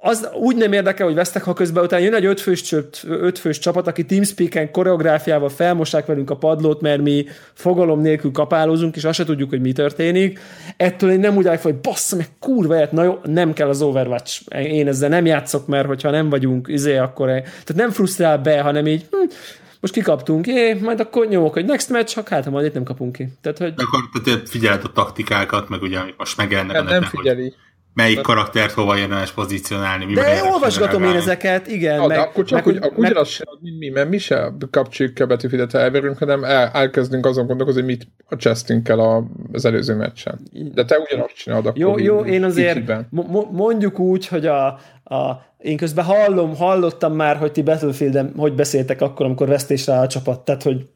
az úgy nem érdekel, hogy vesztek, ha közben utána jön egy ötfős, ötfős csapat, aki Teamspeak-en koreográfiával felmossák velünk a padlót, mert mi fogalom nélkül kapálózunk, és azt se tudjuk, hogy mi történik. Ettől én nem úgy állok, hogy bassza meg kurva, na jó, nem kell az Overwatch. Én ezzel nem játszok, mert hogyha nem vagyunk, izé, akkor... Tehát nem frusztrál be, hanem így, hm, most kikaptunk, jé, majd akkor nyomok, hogy next match, ha hát majd itt nem kapunk ki. Tehát, hogy...
De akkor tehát figyeled a taktikákat, meg ugye most megjelennek
hát a neten, nem figyeli. Hogy
melyik karaktert hova érdemes pozícionálni.
De olvasgatom én ezeket, igen.
Na, meg, de akkor csak meg, úgy, meg, ugyanaz sem, mint mi, mert mi se kapcsoljuk a betűfidet elverünk, hanem el, elkezdünk azon gondolkozni, hogy mit a chestinkkel az előző meccsen. De te ugyanazt csinálod akkor.
Jó, jó, én azért mo- mondjuk úgy, hogy a, a én közben hallom, hallottam már, hogy ti Battlefield-en hogy beszéltek akkor, amikor vesztésre a csapat, tehát hogy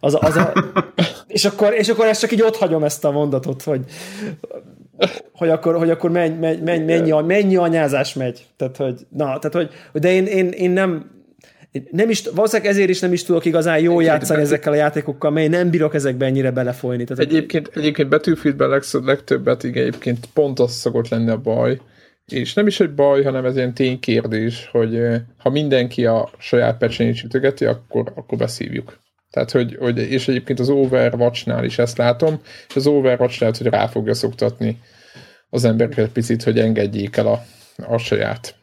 az, az a, és, akkor, és akkor ezt csak így ott hagyom ezt a mondatot, hogy hogy akkor, hogy akkor menny, menny, menny, mennyi, mennyi anyázás megy. Tehát, hogy, na, tehát, hogy, de én, én, én nem, nem is, valószínűleg ezért is nem is tudok igazán jól egyébként játszani betű... ezekkel a játékokkal, mert nem bírok ezekbe ennyire belefolyni. Tehát,
egyébként, egyébként Battlefieldben legször, legtöbbet igen, egyébként pont az szokott lenni a baj, és nem is egy baj, hanem ez ilyen ténykérdés, hogy ha mindenki a saját pecsényét sütögeti, akkor, akkor beszívjuk. Tehát, hogy, hogy, és egyébként az Overwatch-nál is ezt látom, és az Overwatch lehet, hogy rá fogja szoktatni az embereket picit, hogy engedjék el a, a saját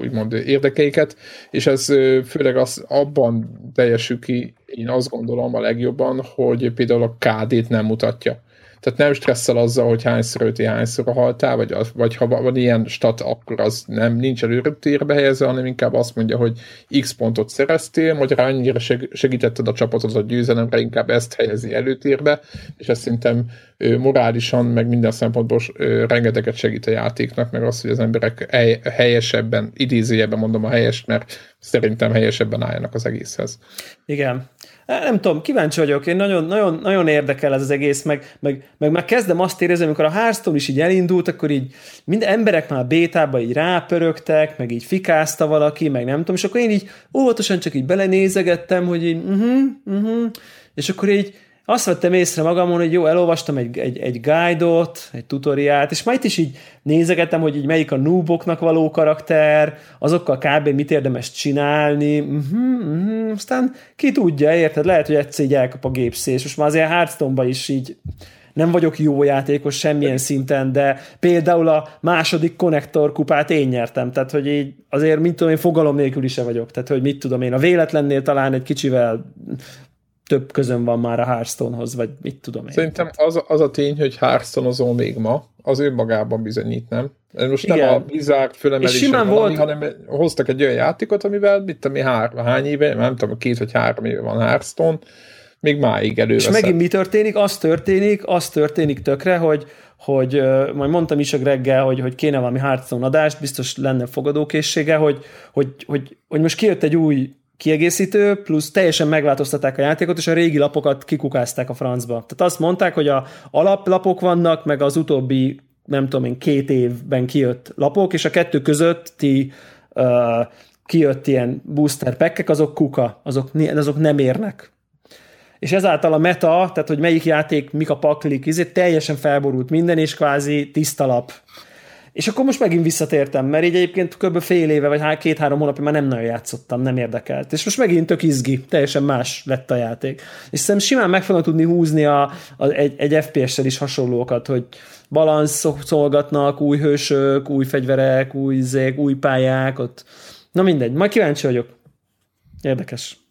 úgymond érdekeiket, és ez főleg az, abban teljesül ki, én azt gondolom a legjobban, hogy például a KD-t nem mutatja. Tehát nem stresszel azzal, hogy hányszor ölti, hányszor haltál, vagy, az, vagy ha van ilyen stat, akkor az nem nincs előröptérbe helyezve, hanem inkább azt mondja, hogy x pontot szereztél, vagy annyira segítetted a csapatot a győzelemre, inkább ezt helyezi előtérbe, és ez szerintem morálisan, meg minden szempontból rengeteget segít a játéknak, meg az, hogy az emberek helyesebben, idézőjebben mondom a helyes, mert szerintem helyesebben álljanak az egészhez.
Igen. Nem tudom, kíváncsi vagyok, én nagyon, nagyon, nagyon érdekel ez az egész, meg, meg, meg már kezdem azt érezni, amikor a Hearthstone is így elindult, akkor így minden emberek már bétába így rápörögtek, meg így fikázta valaki, meg nem tudom, és akkor én így óvatosan csak így belenézegettem, hogy így uh-huh, uh-huh, és akkor így azt vettem észre magamon, hogy jó, elolvastam egy, egy, egy guide-ot, egy tutoriát, és majd is így nézegettem, hogy így melyik a nooboknak való karakter, azokkal kb. mit érdemes csinálni, uh-huh, uh-huh. aztán ki tudja, érted? Lehet, hogy egyszer így elkap a gépszés. Most már azért hearthstone is így nem vagyok jó játékos semmilyen szinten, de például a második konnektor kupát én nyertem, tehát hogy így azért, mint tudom én, fogalom nélkül is vagyok, tehát hogy mit tudom én, a véletlennél talán egy kicsivel több közön van már a Hearthstonehoz, vagy mit tudom én.
Szerintem az, az a tény, hogy hearthstone még ma, az önmagában bizonyít, nem? Most Igen. nem a Blizzard fölemelése valami, volt... hanem hoztak egy olyan játékot, amivel, mit tudom, hár, hány éve, nem tudom, két vagy három éve van Hearthstone, még máig előveszed.
És megint mi történik? Az történik, az történik tökre, hogy, hogy majd mondtam is a reggel, hogy, hogy kéne valami Hearthstone adást, biztos lenne fogadókészsége, hogy, hogy, hogy, hogy most kijött egy új kiegészítő, plusz teljesen megváltoztatták a játékot, és a régi lapokat kikukázták a francba. Tehát azt mondták, hogy a alaplapok vannak, meg az utóbbi, nem tudom én, két évben kijött lapok, és a kettő közötti uh, kijött ilyen booster packek, azok kuka, azok, azok nem érnek. És ezáltal a meta, tehát hogy melyik játék, mik a paklik, ezért teljesen felborult minden, és kvázi tiszta lap. És akkor most megint visszatértem, mert így egyébként kb. fél éve, vagy két-három hónapja már nem nagyon játszottam, nem érdekelt. És most megint tök izgi, teljesen más lett a játék. És szerintem simán meg fogom tudni húzni a, a, egy, egy FPS-sel is hasonlókat, hogy balansz szolgatnak, új hősök, új fegyverek, új zék, új pályák, ott. Na mindegy, majd kíváncsi vagyok. Érdekes.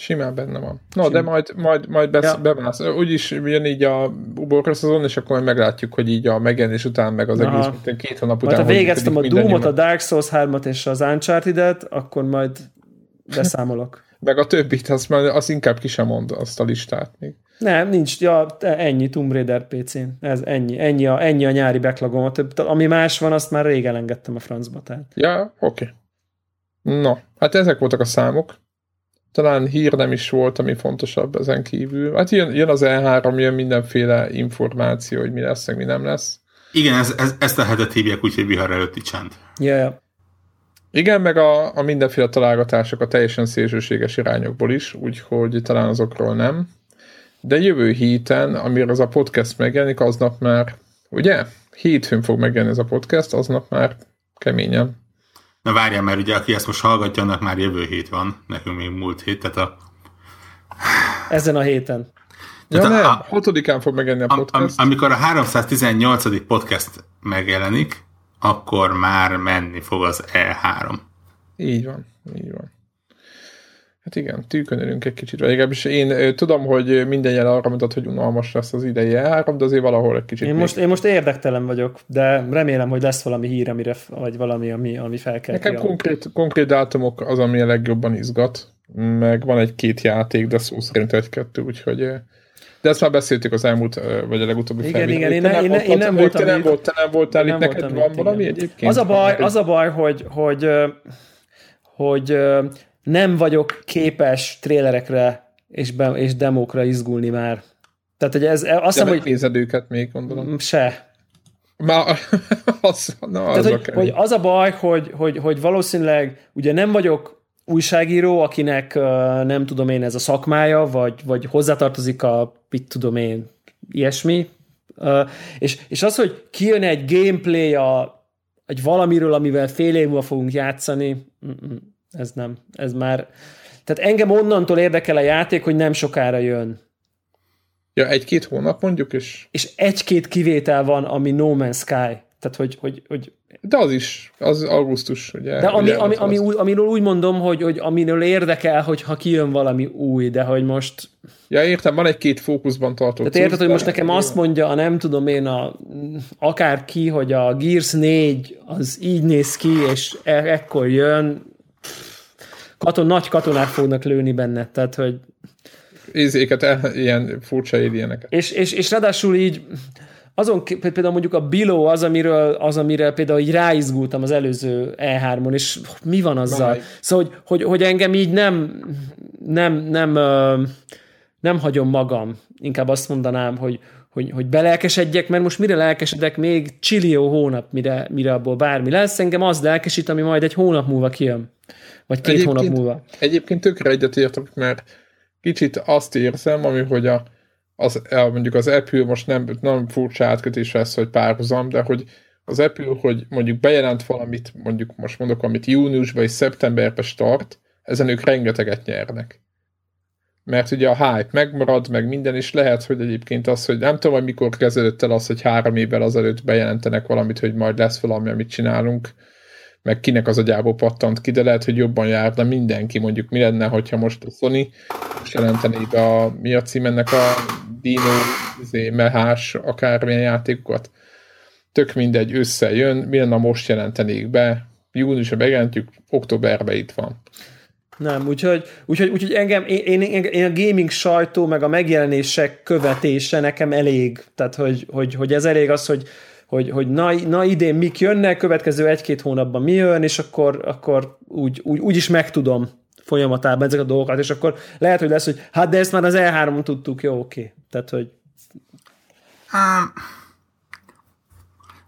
Simán benne van. No, Simán. de majd, majd, majd besz, ja. bevász. Úgyis jön így a uborka szezon, és akkor meglátjuk, hogy így a megjelenés után, meg az Aha. egész mint két hónap után.
ha végeztem a Doom-ot, a Dark Souls 3-at és az Uncharted-et, akkor majd beszámolok.
meg a többit, azt, majd, azt inkább ki sem mond azt a listát még.
Nem, nincs, ja, ennyi Tomb Raider PC-n. Ez ennyi, ennyi a, ennyi a nyári backlogom. A több, ami más van, azt már rég elengedtem a francba. Tehát.
Ja, oké. Okay. No, hát ezek voltak a számok talán hír nem is volt, ami fontosabb ezen kívül. Hát jön, jön az E3, jön mindenféle információ, hogy mi lesz, meg mi nem lesz.
Igen, ez, ez, ezt a hetet hívják úgy, hogy vihar előtti csend.
Yeah.
Igen, meg a, a mindenféle találgatások a teljesen szélsőséges irányokból is, úgyhogy talán azokról nem. De jövő héten, amire az a podcast megjelenik, aznap már, ugye? Hétfőn fog megjelenni ez a podcast, aznap már keményen
Na várjál, mert ugye aki ezt most hallgatja, annak már jövő hét van, nekünk még múlt hét, tehát a...
Ezen a héten.
Ja, nem, a, hatodikán fog megjelenni a podcast.
Am, amikor a 318. podcast megjelenik, akkor már menni fog az E3.
Így van, így van. Hát igen, tűkönölünk egy kicsit. Legalábbis én tudom, hogy minden jel arra mutat, hogy unalmas lesz az idei E3, de azért valahol egy kicsit.
Én most, én most érdektelen vagyok, de remélem, hogy lesz valami hír, amire, vagy valami, ami, ami felkel.
Nekem konkrét, konkrét dátumok az, ami a legjobban izgat, meg van egy-két játék, de szó szerint egy-kettő, úgyhogy de ezt már beszéltük az elmúlt, vagy a legutóbbi
Igen, igen, én, én, én, én nem voltam.
Te nem, volt, te nem voltál itt, neked van valami egyébként?
Az a baj, az a baj hogy, hogy, hogy nem vagyok képes trélerekre és, be, és demókra izgulni már. Tehát, hogy ez, azt hiszem, hogy...
Nézed őket még, gondolom.
Se.
Már az, na,
az, Tehát, hogy, hogy, az a baj, hogy, hogy, hogy valószínűleg ugye nem vagyok újságíró, akinek nem tudom én ez a szakmája, vagy, vagy hozzátartozik a, mit tudom én, ilyesmi. És, és az, hogy kijön egy gameplay a, egy valamiről, amivel fél év múlva fogunk játszani, ez nem, ez már... Tehát engem onnantól érdekel a játék, hogy nem sokára jön.
Ja, egy-két hónap mondjuk, és...
És egy-két kivétel van, ami No Man's Sky. Tehát, hogy, hogy, hogy
De az is, az augusztus, ugye.
De ami,
ugye,
ami,
az
ami,
az.
új, amiről úgy mondom, hogy, hogy aminől érdekel, hogy ha kijön valami új, de hogy most...
Ja, értem, van egy-két fókuszban tartó
Tehát érted, hogy most nekem azt mondja, a nem tudom én, a, akár ki, hogy a Gears 4 az így néz ki, és e- ekkor jön, katon, nagy katonák fognak lőni benne, tehát hogy
Izéket, el- ilyen furcsa ilyeneket.
És, és, és ráadásul így azon például mondjuk a Biló az, amiről, az, amire például így ráizgultam az előző E3-on, és mi van azzal?
Máj.
Szóval, hogy, hogy, hogy engem így nem, nem, nem, nem hagyom magam. Inkább azt mondanám, hogy, hogy, hogy belelkesedjek, mert most mire lelkesedek még csillió hónap, mire, mire abból bármi lesz. Engem az lelkesít, ami majd egy hónap múlva kijön. Vagy két hónap múlva.
Egyébként tökre egyetértek, mert kicsit azt érzem, ami hogy a, az, mondjuk az Apple most nem, nem furcsa átkötés lesz, hogy párhuzam, de hogy az Apple, hogy mondjuk bejelent valamit, mondjuk most mondok, amit júniusban és szeptemberben start, ezen ők rengeteget nyernek. Mert ugye a hype megmarad, meg minden, és lehet, hogy egyébként az, hogy nem tudom, hogy mikor kezdődött el az, hogy három évvel azelőtt bejelentenek valamit, hogy majd lesz valami, amit csinálunk, meg kinek az agyából pattant ki, de lehet, hogy jobban járna mindenki. Mondjuk mi lenne, hogyha most a Sony most jelentené be a, mi a cím ennek a Dino izé, mehás akármilyen játékokat. Tök mindegy, összejön, mi lenne, most jelentenék be, júniusra bejelentjük, októberben itt van.
Nem, úgyhogy, úgyhogy, úgyhogy engem, én, én, én a gaming sajtó, meg a megjelenések követése nekem elég. Tehát, hogy, hogy, hogy ez elég az, hogy, hogy, hogy na, na idén mik jönnek, következő egy-két hónapban mi jön, és akkor, akkor úgy, úgy, úgy is megtudom folyamatában ezek a dolgokat, és akkor lehet, hogy lesz, hogy hát de ezt már az E3-on tudtuk, jó, oké. Tehát, hogy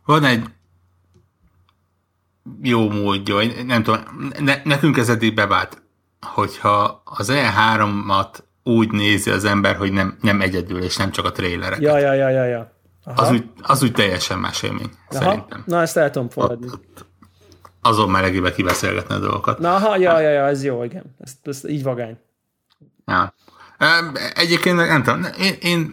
van egy jó módja, nem tudom, ne, nekünk ez eddig bevált, hogyha az E3-at úgy nézi az ember, hogy nem, nem egyedül, és nem csak a trélerek.
ja, ja, ja, ja, ja. Aha.
Az úgy, az úgy teljesen más élmény,
Aha.
szerintem.
Na, ezt el tudom fogadni.
Ott, ott azon melegébe kibeszélgetni a dolgokat.
Na, aha, ja, ja, ja, ez jó, igen. Ez, ez így vagány.
Ja. Egyébként nem tudom, én, én,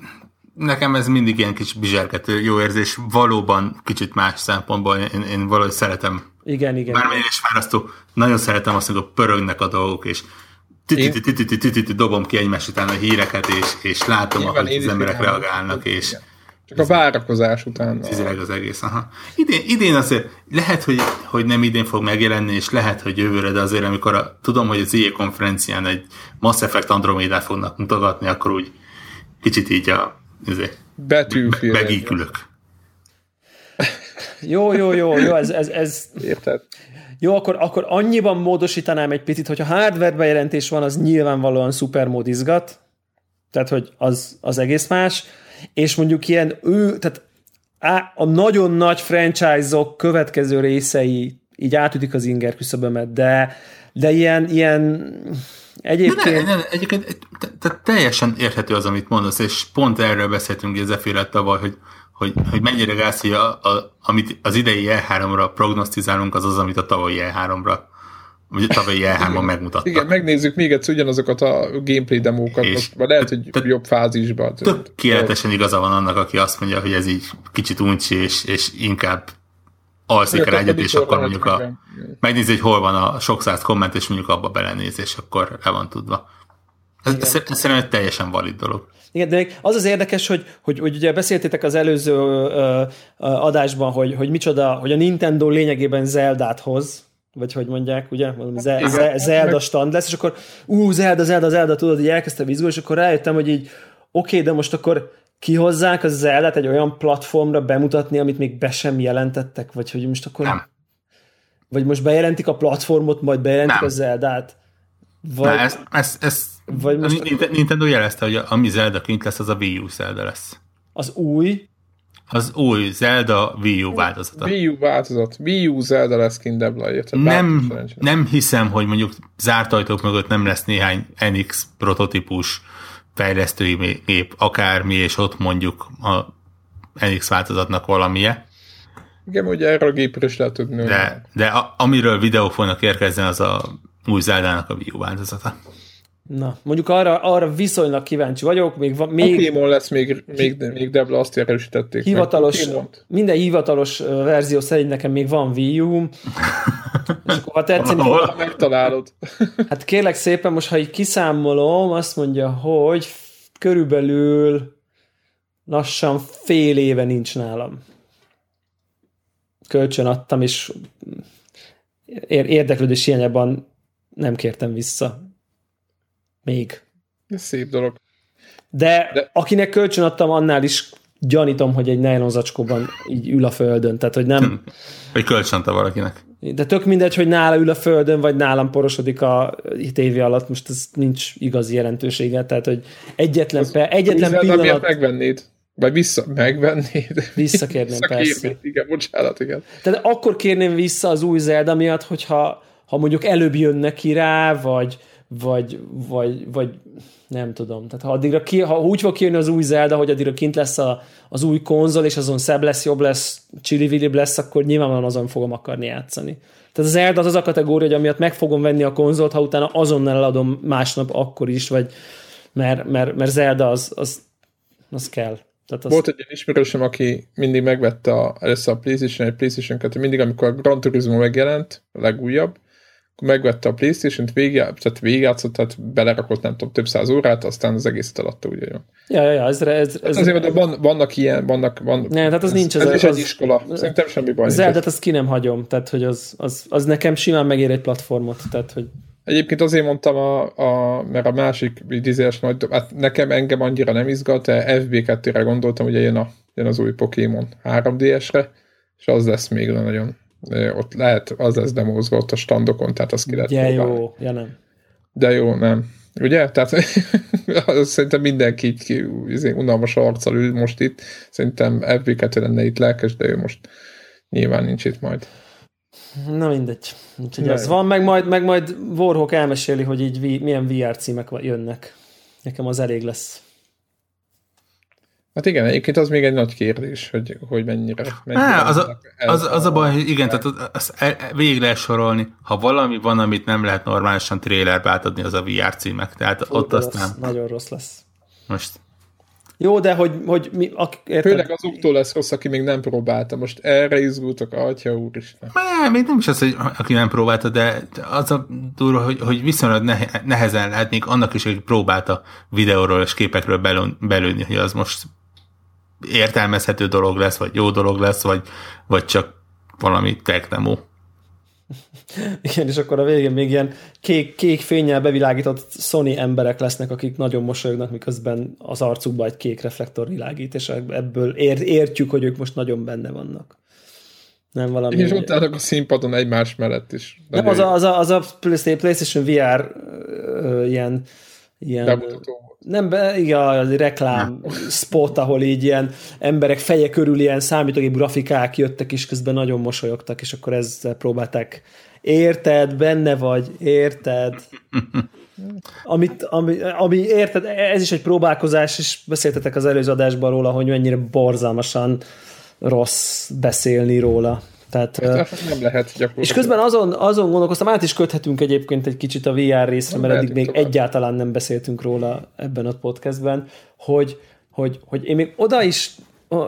nekem ez mindig ilyen kis bizsergető jó érzés, valóban kicsit más szempontból, én, én valahogy szeretem,
Igen, igen.
bármilyen is fárasztó, nagyon szeretem azt, amikor pörögnek a dolgok, és titi dobom ki egymás után a híreket, és, és látom, ahogy az emberek reagálnak, és.
Csak a várakozás után.
Fizileg az egész. Aha. Idén, idén azért lehet, hogy, hogy nem idén fog megjelenni, és lehet, hogy jövőre, de azért amikor a, tudom, hogy az IE konferencián egy Mass Effect Andromedát fognak mutogatni, akkor úgy kicsit így a azért,
Betűfél.
megíkülök.
Jó, jó, jó, jó, ez, ez, ez
Érted?
Jó, akkor, akkor annyiban módosítanám egy picit, hogyha hardware bejelentés van, az nyilvánvalóan szupermód izgat, tehát hogy az, az egész más, és mondjuk ilyen ő, tehát a nagyon nagy franchise-ok következő részei így átütik az inger küszöbömet, de, de ilyen, ilyen
De
egyébként...
ne, ne, egyébként te, te, teljesen érthető az, amit mondasz, és pont erről beszéltünk Ezefélet tavaly, hogy, hogy, hogy mennyire gáz, hogy a, a, amit az idei E3-ra prognosztizálunk, az az, amit a tavalyi E3-ra, a tavalyi E3-on megmutattak.
Igen, megnézzük még egyszer ugyanazokat a gameplay demókat,
És-
most vagy lehet, hogy
te-
jobb fázisban.
Tökéletesen igaza van annak, aki azt mondja, hogy ez így kicsit uncsi, és, és inkább alszik rá egyet, és akkor mondjuk a, megnézi, hogy hol van a sok száz komment, és mondjuk abba belenéz, és akkor el van tudva. Ez szerintem egy teljesen valid dolog.
Igen, de még az az érdekes, hogy, hogy, hogy ugye beszéltétek az előző ö, ö, adásban, hogy, hogy micsoda, hogy a Nintendo lényegében Zeldát hoz, vagy hogy mondják, ugye? Valami Ze- Ze- Zelda stand lesz, és akkor ú, Zelda, Zelda, Zelda, tudod, így elkezdte vizsgálni, és akkor rájöttem, hogy így oké, okay, de most akkor kihozzák az Zeldát egy olyan platformra bemutatni, amit még be sem jelentettek, vagy hogy most akkor...
Nem.
Vagy most bejelentik a platformot, majd bejelentik
Nem.
a Zeldát?
Vagy, Na, ez, ez, ez,
vagy
a
most-
Ninte- Nintendo jelezte, hogy ami Zelda kint lesz, az a Wii U Zelda lesz.
az új,
Az új Zelda Wii U változata.
Wii U változat. Wii U Zelda lesz érted?
Nem, nem hiszem, hogy mondjuk zárt ajtók mögött nem lesz néhány NX prototípus fejlesztői gép, akármi, és ott mondjuk a NX változatnak valamije.
Igen, ugye erről a gépről is lehet tudni.
De, de a, amiről videók fognak érkezni, az a új Zeldának a Wii U változata.
Na, mondjuk arra, arra viszonylag kíváncsi vagyok, még, va, még
Pokémon lesz még, még, még Debla, azt erősítették.
hivatalos, minden hivatalos verzió szerint nekem még van Wii U, és akkor ha tetszeni fog,
Valahol.
Megtalálod.
hát kérlek szépen, most ha így kiszámolom, azt mondja, hogy körülbelül lassan fél éve nincs nálam. Kölcsön adtam, és ér- érdeklődés hiányában nem kértem vissza. Még.
Ez szép dolog.
De,
De-
akinek kölcsön adtam, annál is gyanítom, hogy egy nylon zacskóban így ül a földön. Tehát, hogy nem,
Vagy kölcsönte valakinek.
de tök mindegy, hogy nála ül a földön, vagy nálam porosodik a tévé alatt, most ez nincs igazi jelentősége, tehát, hogy egyetlen, pe, egyetlen
miért
pillanat
megvennéd? Vagy vissza, megvennéd?
Visszakérném, persze.
Igen, bocsánat, igen.
Tehát akkor kérném vissza az új Zelda miatt, hogyha ha mondjuk előbb jönne ki rá, vagy, vagy, vagy, vagy nem tudom. Tehát ha, addigra ki, ha úgy fog kijönni az új Zelda, hogy addigra kint lesz a, az új konzol, és azon szebb lesz, jobb lesz, csili lesz, akkor nyilvánvalóan azon fogom akarni játszani. Tehát az Zelda az az a kategória, hogy amiatt meg fogom venni a konzolt, ha utána azonnal eladom másnap akkor is, vagy mert, mert, mert Zelda az, az, az kell. Tehát az,
Volt egy ilyen ismerősöm, aki mindig megvette a, először a PlayStation, egy PlayStation 2, mindig amikor a Gran Turismo megjelent, a legújabb, megvette a Playstation-t, végig, tehát végigjátszott, tehát belerakott nem tudom, több száz órát, aztán az egészet eladta, ugye jön.
ja, ja, ja, ez, ez, ez,
Azért, de van, vannak ilyen, vannak, van,
Ne, tehát az nincs,
ez,
ez-
ez, is
az-
egy iskola. Szerintem semmi baj. nincs.
Zeldet azt ki nem hagyom, tehát hogy az, az, az nekem simán megér egy platformot, tehát hogy
Egyébként azért mondtam, a, a, mert a másik dizes majd, hát nekem engem annyira nem izgat, de FB2-re gondoltam, ugye jön, a, jön az új Pokémon 3DS-re, és az lesz még nagyon, ott lehet, az lesz demózva ott a standokon, tehát azt ki lehet próbálni.
jó, ja nem.
De jó, nem. Ugye? Tehát az szerintem mindenki így ki, izé, unalmas arccal ül most itt. Szerintem FB2 lenne itt lelkes, de ő most nyilván nincs itt majd.
Na mindegy. Úgyhogy
Na
az
jó.
van, meg majd, meg majd Warhawk elmeséli, hogy így milyen VR címek jönnek. Nekem az elég lesz.
Hát igen, egyébként az még egy nagy kérdés, hogy, hogy mennyire, mennyire
Á, az, a,
el-
az, az a baj, hogy igen, tehát az- azt el- végig lehet sorolni. Ha valami van, amit nem lehet normálisan trailerbe átadni, az a VR címek. Tehát ott
rossz,
azt nem.
Nagyon rossz lesz.
Most
Jó, de hogy, hogy mi, ak, érted?
Főleg azoktól lesz rossz, aki még nem próbálta. Most erre izgultok, atya úristen.
Má, még nem is az, hogy aki nem próbálta, de az a durva, hogy, hogy viszonylag nehe- nehezen lehet még annak is, hogy próbálta videóról és képekről belőni, hogy az most értelmezhető dolog lesz, vagy jó dolog lesz, vagy, vagy csak valami tech demo.
Igen, és akkor a végén még ilyen kék, kék fényel bevilágított Sony emberek lesznek, akik nagyon mosolyognak, miközben az arcukba egy kék reflektor világít, és ebből ér, értjük, hogy ők most nagyon benne vannak. Nem valami...
És ott állnak a színpadon egymás mellett is.
nem, az a, az a, az a PlayStation VR ö, ilyen, ilyen
bemutató volt.
nem, be, igen, az reklám spot, ahol így ilyen emberek feje körül ilyen számítógép grafikák jöttek, és közben nagyon mosolyogtak, és akkor ezzel próbálták érted, benne vagy, érted. Amit, ami, ami, érted, ez is egy próbálkozás, és beszéltetek az előző adásban róla, hogy mennyire borzalmasan rossz beszélni róla. Tehát, ö,
Tehát nem lehet gyakorlatilag.
és közben azon, azon gondolkoztam, át is köthetünk egyébként egy kicsit a VR részre, mert eddig még
tovább.
egyáltalán nem beszéltünk róla ebben a podcastben, hogy, hogy, hogy én még oda is,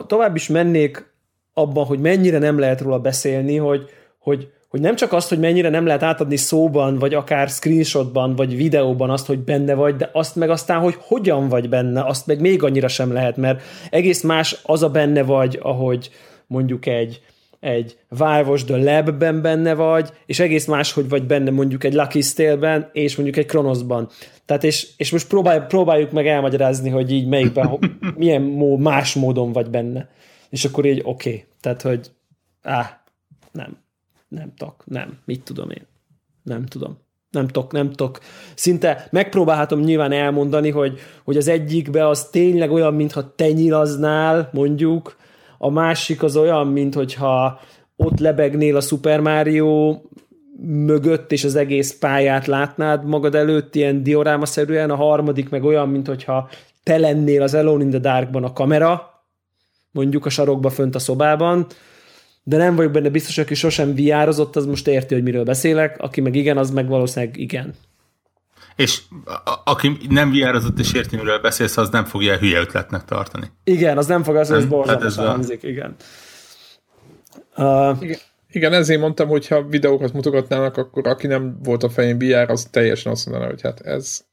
tovább is mennék abban, hogy mennyire nem lehet róla beszélni, hogy, hogy, hogy nem csak azt, hogy mennyire nem lehet átadni szóban, vagy akár screenshotban, vagy videóban azt, hogy benne vagy, de azt meg aztán, hogy hogyan vagy benne, azt meg még annyira sem lehet, mert egész más az a benne vagy, ahogy mondjuk egy, egy Valve-os The Lab-ben benne vagy, és egész más, hogy vagy benne mondjuk egy Lucky Stale-ben, és mondjuk egy Kronoszban. Tehát és, és most próbálj, próbáljuk meg elmagyarázni, hogy így melyikben, milyen mó, más módon vagy benne. És akkor így oké. Okay. Tehát, hogy á, nem, nem tok, nem, mit tudom én. Nem tudom. Nem tok, nem tok. Szinte megpróbálhatom nyilván elmondani, hogy, hogy az egyikbe az tényleg olyan, mintha te nyilaznál, mondjuk, a másik az olyan, mint hogyha ott lebegnél a Super Mario mögött, és az egész pályát látnád magad előtt, ilyen diorámaszerűen, a harmadik meg olyan, mint hogyha te lennél az Alone in the Darkban a kamera, mondjuk a sarokba fönt a szobában, de nem vagyok benne biztos, aki sosem viározott, az most érti, hogy miről beszélek, aki meg igen, az meg valószínűleg igen.
És a, aki nem VR-ozott és érti, miről beszélsz, az nem fogja hülye ötletnek tartani.
Igen, az nem fog az, hogy ez borzalmasan hangzik, igen.
Uh, igen. Igen, ezért mondtam, hogy ha videókat mutogatnának, akkor aki nem volt a fején VR, az teljesen azt mondaná, hogy hát ez...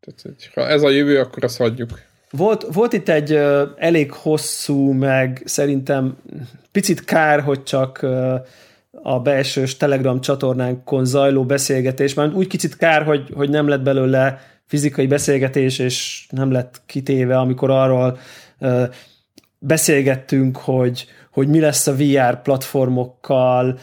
Tehát, hogy ha ez a jövő, akkor azt hagyjuk.
Volt, volt itt egy uh, elég hosszú, meg szerintem picit kár, hogy csak uh, a belsős Telegram csatornánkon zajló beszélgetés, mert úgy kicsit kár, hogy, hogy nem lett belőle fizikai beszélgetés, és nem lett kitéve, amikor arról uh, beszélgettünk, hogy, hogy mi lesz a VR platformokkal,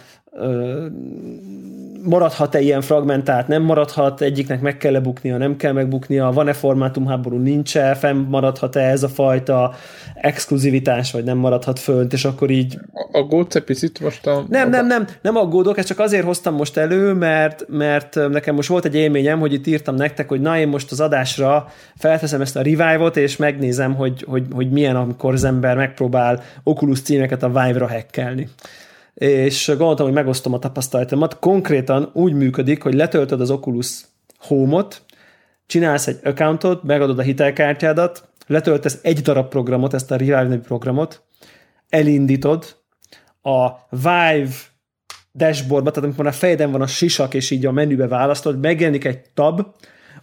maradhat-e ilyen fragmentált, nem maradhat, egyiknek meg kell-e buknia, nem kell megbuknia, van-e formátumháború, nincs-e, fennmaradhat-e ez a fajta exkluzivitás, vagy nem maradhat fönt, és akkor így...
Aggódsz egy picit most a...
Nem, nem, nem, nem aggódok, ezt csak azért hoztam most elő, mert, mert nekem most volt egy élményem, hogy itt írtam nektek, hogy na én most az adásra felteszem ezt a revive-ot, és megnézem, hogy, hogy, hogy milyen, amikor az ember megpróbál Oculus címeket a Vive-ra hackelni és gondoltam, hogy megosztom a tapasztalatomat. Konkrétan úgy működik, hogy letöltöd az Oculus Home-ot, csinálsz egy accountot, megadod a hitelkártyádat, letöltesz egy darab programot, ezt a Revive nevű programot, elindítod, a Vive dashboardba, tehát amikor a fejeden van a sisak, és így a menübe választod, megjelenik egy tab,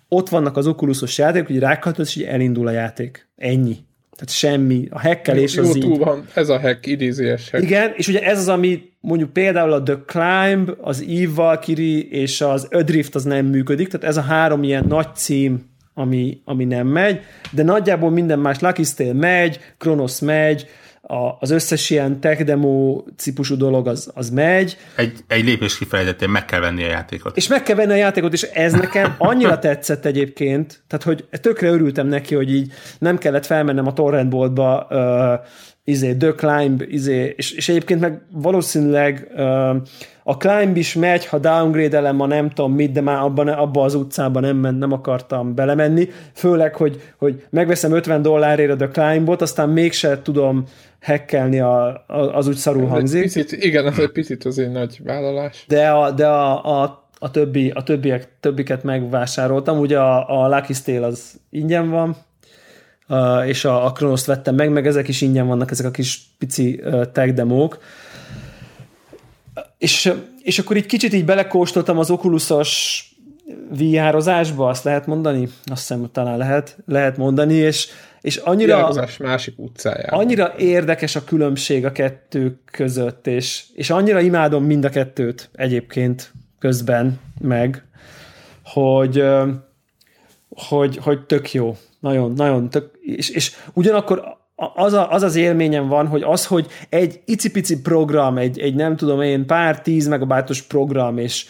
ott vannak az Oculusos játékok, hogy rákatolsz, és elindul a játék. Ennyi. Tehát semmi. A hackelés
jó,
az
így... van, ez a hack, idézőes hack.
Igen, és ugye ez az, ami mondjuk például a The Climb, az Eve Valkyrie és az Adrift az nem működik, tehát ez a három ilyen nagy cím, ami, ami nem megy, de nagyjából minden más Lucky Stale megy, Kronos megy, a, az összes ilyen tech demo típusú dolog az, az megy.
Egy, egy lépés kifejezetén meg kell venni a játékot.
És meg kell venni a játékot, és ez nekem annyira tetszett egyébként, tehát hogy tökre örültem neki, hogy így nem kellett felmennem a torrentboltba izé, The Climb, izé, és, és egyébként meg valószínűleg uh, a Climb is megy, ha downgrade-elem ma nem tudom mit, de már abban, abba az utcában nem, ment, nem akartam belemenni, főleg, hogy, hogy megveszem 50 dollárért a The Climb-ot, aztán mégse tudom hackelni, a, a, az úgy szarul hangzik.
Picit, igen, az egy picit az egy nagy vállalás.
De a, de a, a, a, többi, a többiek, többiket megvásároltam, ugye a, a Lucky Stale az ingyen van, és a, a Kronoszt vettem meg, meg ezek is ingyen vannak, ezek a kis pici uh, tech demók. És, és akkor így kicsit így belekóstoltam az Oculusos VR-ozásba, azt lehet mondani? Azt hiszem, talán lehet, lehet mondani, és, és annyira,
másik utcájában.
annyira érdekes a különbség a kettő között, és, és annyira imádom mind a kettőt egyébként közben meg, hogy, hogy, hogy tök jó. Nagyon, nagyon tök, és, és ugyanakkor az, a, az az élményem van, hogy az, hogy egy icipici program, egy, egy nem tudom én, pár tíz megabájtos program, és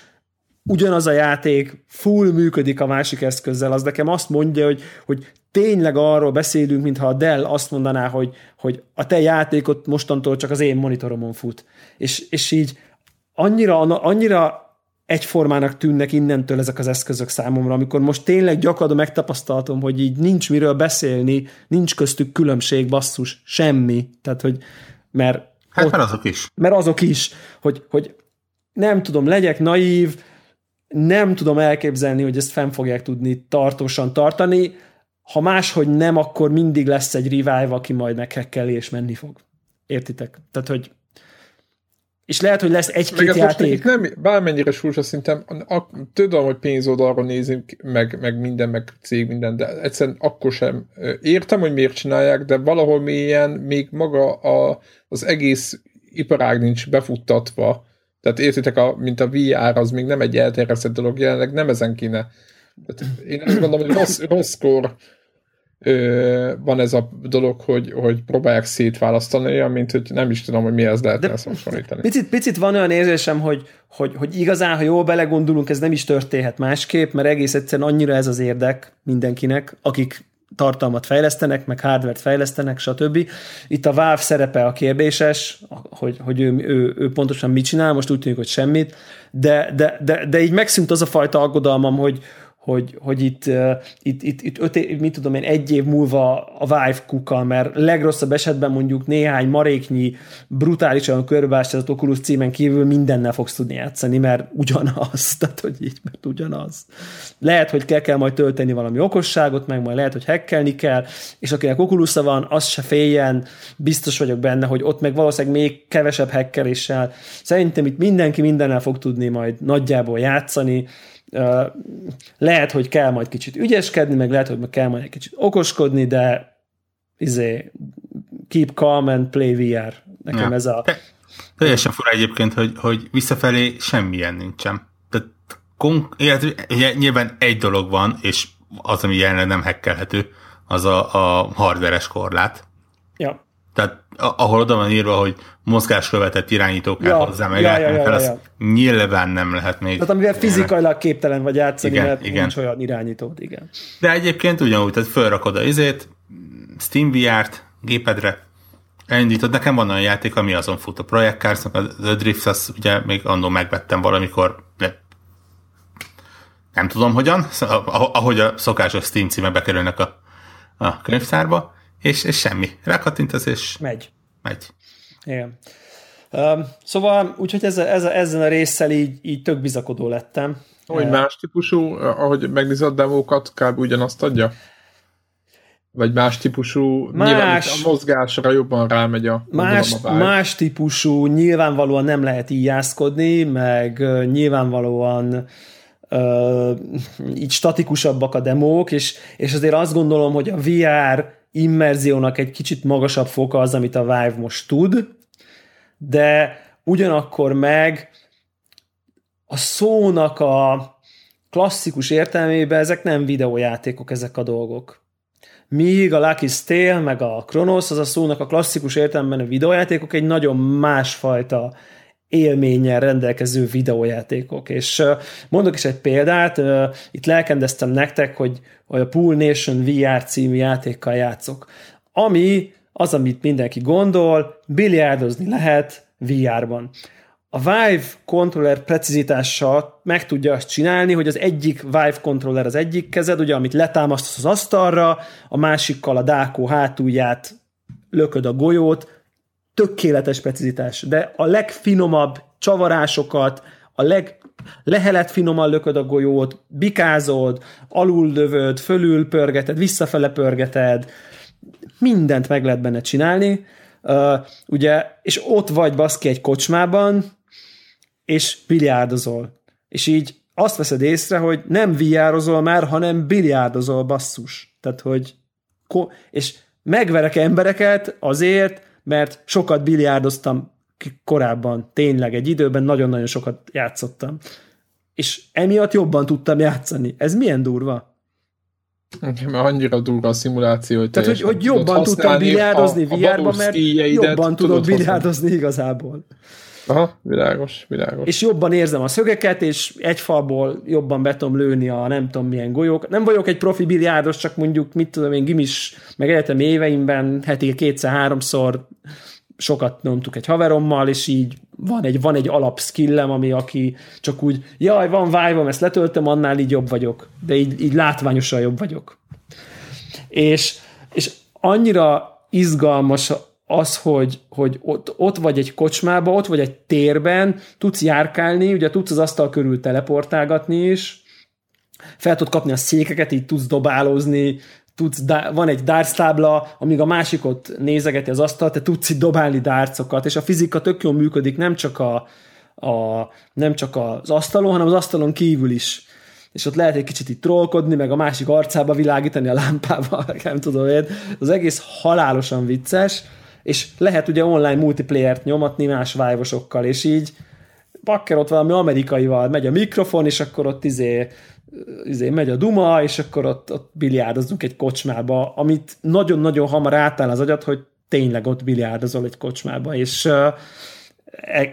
ugyanaz a játék full működik a másik eszközzel, az nekem azt mondja, hogy, hogy tényleg arról beszélünk, mintha a Dell azt mondaná, hogy, hogy a te játékot mostantól csak az én monitoromon fut. És, és így annyira, annyira egyformának tűnnek innentől ezek az eszközök számomra, amikor most tényleg gyakorlatilag megtapasztaltam, hogy így nincs miről beszélni, nincs köztük különbség, basszus, semmi. Tehát, hogy mert
Hát ott, mert azok is.
Mert azok is, hogy, hogy nem tudom, legyek naív, nem tudom elképzelni, hogy ezt fenn fogják tudni tartósan tartani. Ha máshogy nem, akkor mindig lesz egy revive, aki majd meghekkeli és menni fog. Értitek? Tehát, hogy és lehet, hogy lesz egy-két játék.
Nem, bármennyire súlyos szintem, a, tudom, hogy pénzoldalról nézünk, meg, meg minden, meg cég minden, de egyszerűen akkor sem értem, hogy miért csinálják, de valahol mélyen még maga a, az egész iparág nincs befuttatva. Tehát értitek, a, mint a VR, az még nem egy elterjesztett dolog, jelenleg nem ezen kéne. Tehát én azt gondolom, hogy rossz, rosszkor ö, van ez a dolog, hogy, hogy próbálják szétválasztani, olyan, mint hogy nem is tudom, hogy mi ez lehetne ezt hasonlítani.
Picit, picit van olyan érzésem, hogy, hogy, hogy igazán, ha jól belegondolunk, ez nem is történhet másképp, mert egész egyszerűen annyira ez az érdek mindenkinek, akik tartalmat fejlesztenek, meg hardware fejlesztenek, stb. Itt a Valve szerepe a kérdéses, hogy, hogy ő, ő, ő pontosan mit csinál, most úgy tűnik, hogy semmit, de, de, de, de így megszűnt az a fajta aggodalmam, hogy, hogy, hogy itt, itt, itt, itt öt, év, mit tudom én, egy év múlva a Vive kuka, mert legrosszabb esetben mondjuk néhány maréknyi brutálisan körbástázott Oculus címen kívül mindennel fogsz tudni játszani, mert ugyanaz, tehát hogy így, mert ugyanaz. Lehet, hogy kell, kell majd tölteni valami okosságot, meg majd lehet, hogy hackelni kell, és akinek oculus van, az se féljen, biztos vagyok benne, hogy ott meg valószínűleg még kevesebb hackeléssel. Szerintem itt mindenki mindennel fog tudni majd nagyjából játszani, lehet, hogy kell majd kicsit ügyeskedni, meg lehet, hogy kell majd egy kicsit okoskodni, de izé, keep calm and play VR. Nekem ja. ez a...
Teljesen fura egyébként, hogy, hogy visszafelé semmilyen nincsen. Tehát kon- illetve, nyilván egy dolog van, és az, ami jelenleg nem hekkelhető, az a, a hardveres korlát. Tehát ahol oda van írva, hogy mozgáskövetett irányító kell ja, hozzá, meg ja, ja, ja, fel, ja, ja. nyilván nem lehet még.
Tehát amivel fizikailag képtelen vagy játszani, igen, mert igen. nincs olyan irányítód, igen.
De egyébként ugyanúgy, tehát felrakod a izét, Steam VR-t gépedre, elindítod, nekem van olyan játék, ami azon fut a Project cars a The Drift, azt ugye még annó megvettem valamikor, de nem tudom hogyan, ahogy a szokásos Steam címe bekerülnek a, a könyvtárba, és, és semmi. Rákattintasz, és
megy.
Megy.
Igen. Um, szóval, úgyhogy ezzel, ezzel, ezzel a résszel így, így tök bizakodó lettem.
Hogy uh, más típusú, ahogy megnézed a demókat, kb. ugyanazt adja? Vagy más típusú, más, nyilván a mozgásra jobban rámegy a
más, a más típusú, nyilvánvalóan nem lehet íjászkodni, meg uh, nyilvánvalóan uh, így statikusabbak a demók, és, és azért azt gondolom, hogy a VR immerziónak egy kicsit magasabb foka az, amit a Vive most tud, de ugyanakkor meg a szónak a klasszikus értelmében ezek nem videójátékok, ezek a dolgok. Míg a Lucky Stale, meg a Kronos, az a szónak a klasszikus értelemben a videójátékok egy nagyon másfajta élménnyel rendelkező videójátékok. És mondok is egy példát, itt lelkendeztem nektek, hogy a Pool Nation VR című játékkal játszok. Ami az, amit mindenki gondol, biliárdozni lehet VR-ban. A Vive controller precizitással meg tudja azt csinálni, hogy az egyik Vive controller az egyik kezed, ugye, amit letámasztasz az asztalra, a másikkal a dákó hátulját lököd a golyót, tökéletes precizitás, de a legfinomabb csavarásokat, a leg lehelet finoman lököd a golyót, bikázod, alul lövöd, fölül pörgeted, visszafele pörgeted, mindent meg lehet benne csinálni, uh, ugye, és ott vagy baszki egy kocsmában, és biliárdozol. És így azt veszed észre, hogy nem viározol már, hanem biliárdozol basszus. Tehát, hogy és megverek embereket azért, mert sokat biliárdoztam korábban, tényleg egy időben nagyon-nagyon sokat játszottam. És emiatt jobban tudtam játszani. Ez milyen durva?
Mert annyira durva a szimuláció, hogy
Tehát, hogy, hogy jobban tudtam biliárdozni VR-ba, mert jobban tudod biliárdozni igazából.
Aha, világos, világos.
És jobban érzem a szögeket, és egy falból jobban be tudom lőni a nem tudom milyen golyók. Nem vagyok egy profi biliárdos, csak mondjuk, mit tudom én, gimis, meg egyetem éveimben heti kétszer-háromszor sokat nyomtuk egy haverommal, és így van egy, van egy alapskillem, ami aki csak úgy, jaj, van vive ezt letöltöm, annál így jobb vagyok. De így, így látványosan jobb vagyok. És, és annyira izgalmas az, hogy, hogy ott, ott vagy egy kocsmába, ott vagy egy térben, tudsz járkálni, ugye tudsz az asztal körül teleportálgatni is, fel tudod kapni a székeket, így tudsz dobálózni, tudsz, van egy darts tábla, amíg a másikot nézegeti az asztal, te tudsz itt dobálni dárcokat, és a fizika tök jól működik, nem csak, a, a, nem csak az asztalon, hanem az asztalon kívül is és ott lehet egy kicsit itt trollkodni, meg a másik arcába világítani a lámpával, nem tudom én. Az egész halálosan vicces, és lehet ugye online multiplayer-t nyomatni más vájvosokkal, és így bakker ott valami amerikaival megy a mikrofon, és akkor ott izé, izé megy a duma, és akkor ott, ott biliárdozunk egy kocsmába, amit nagyon-nagyon hamar átáll az agyat, hogy tényleg ott biliárdozol egy kocsmába, és uh,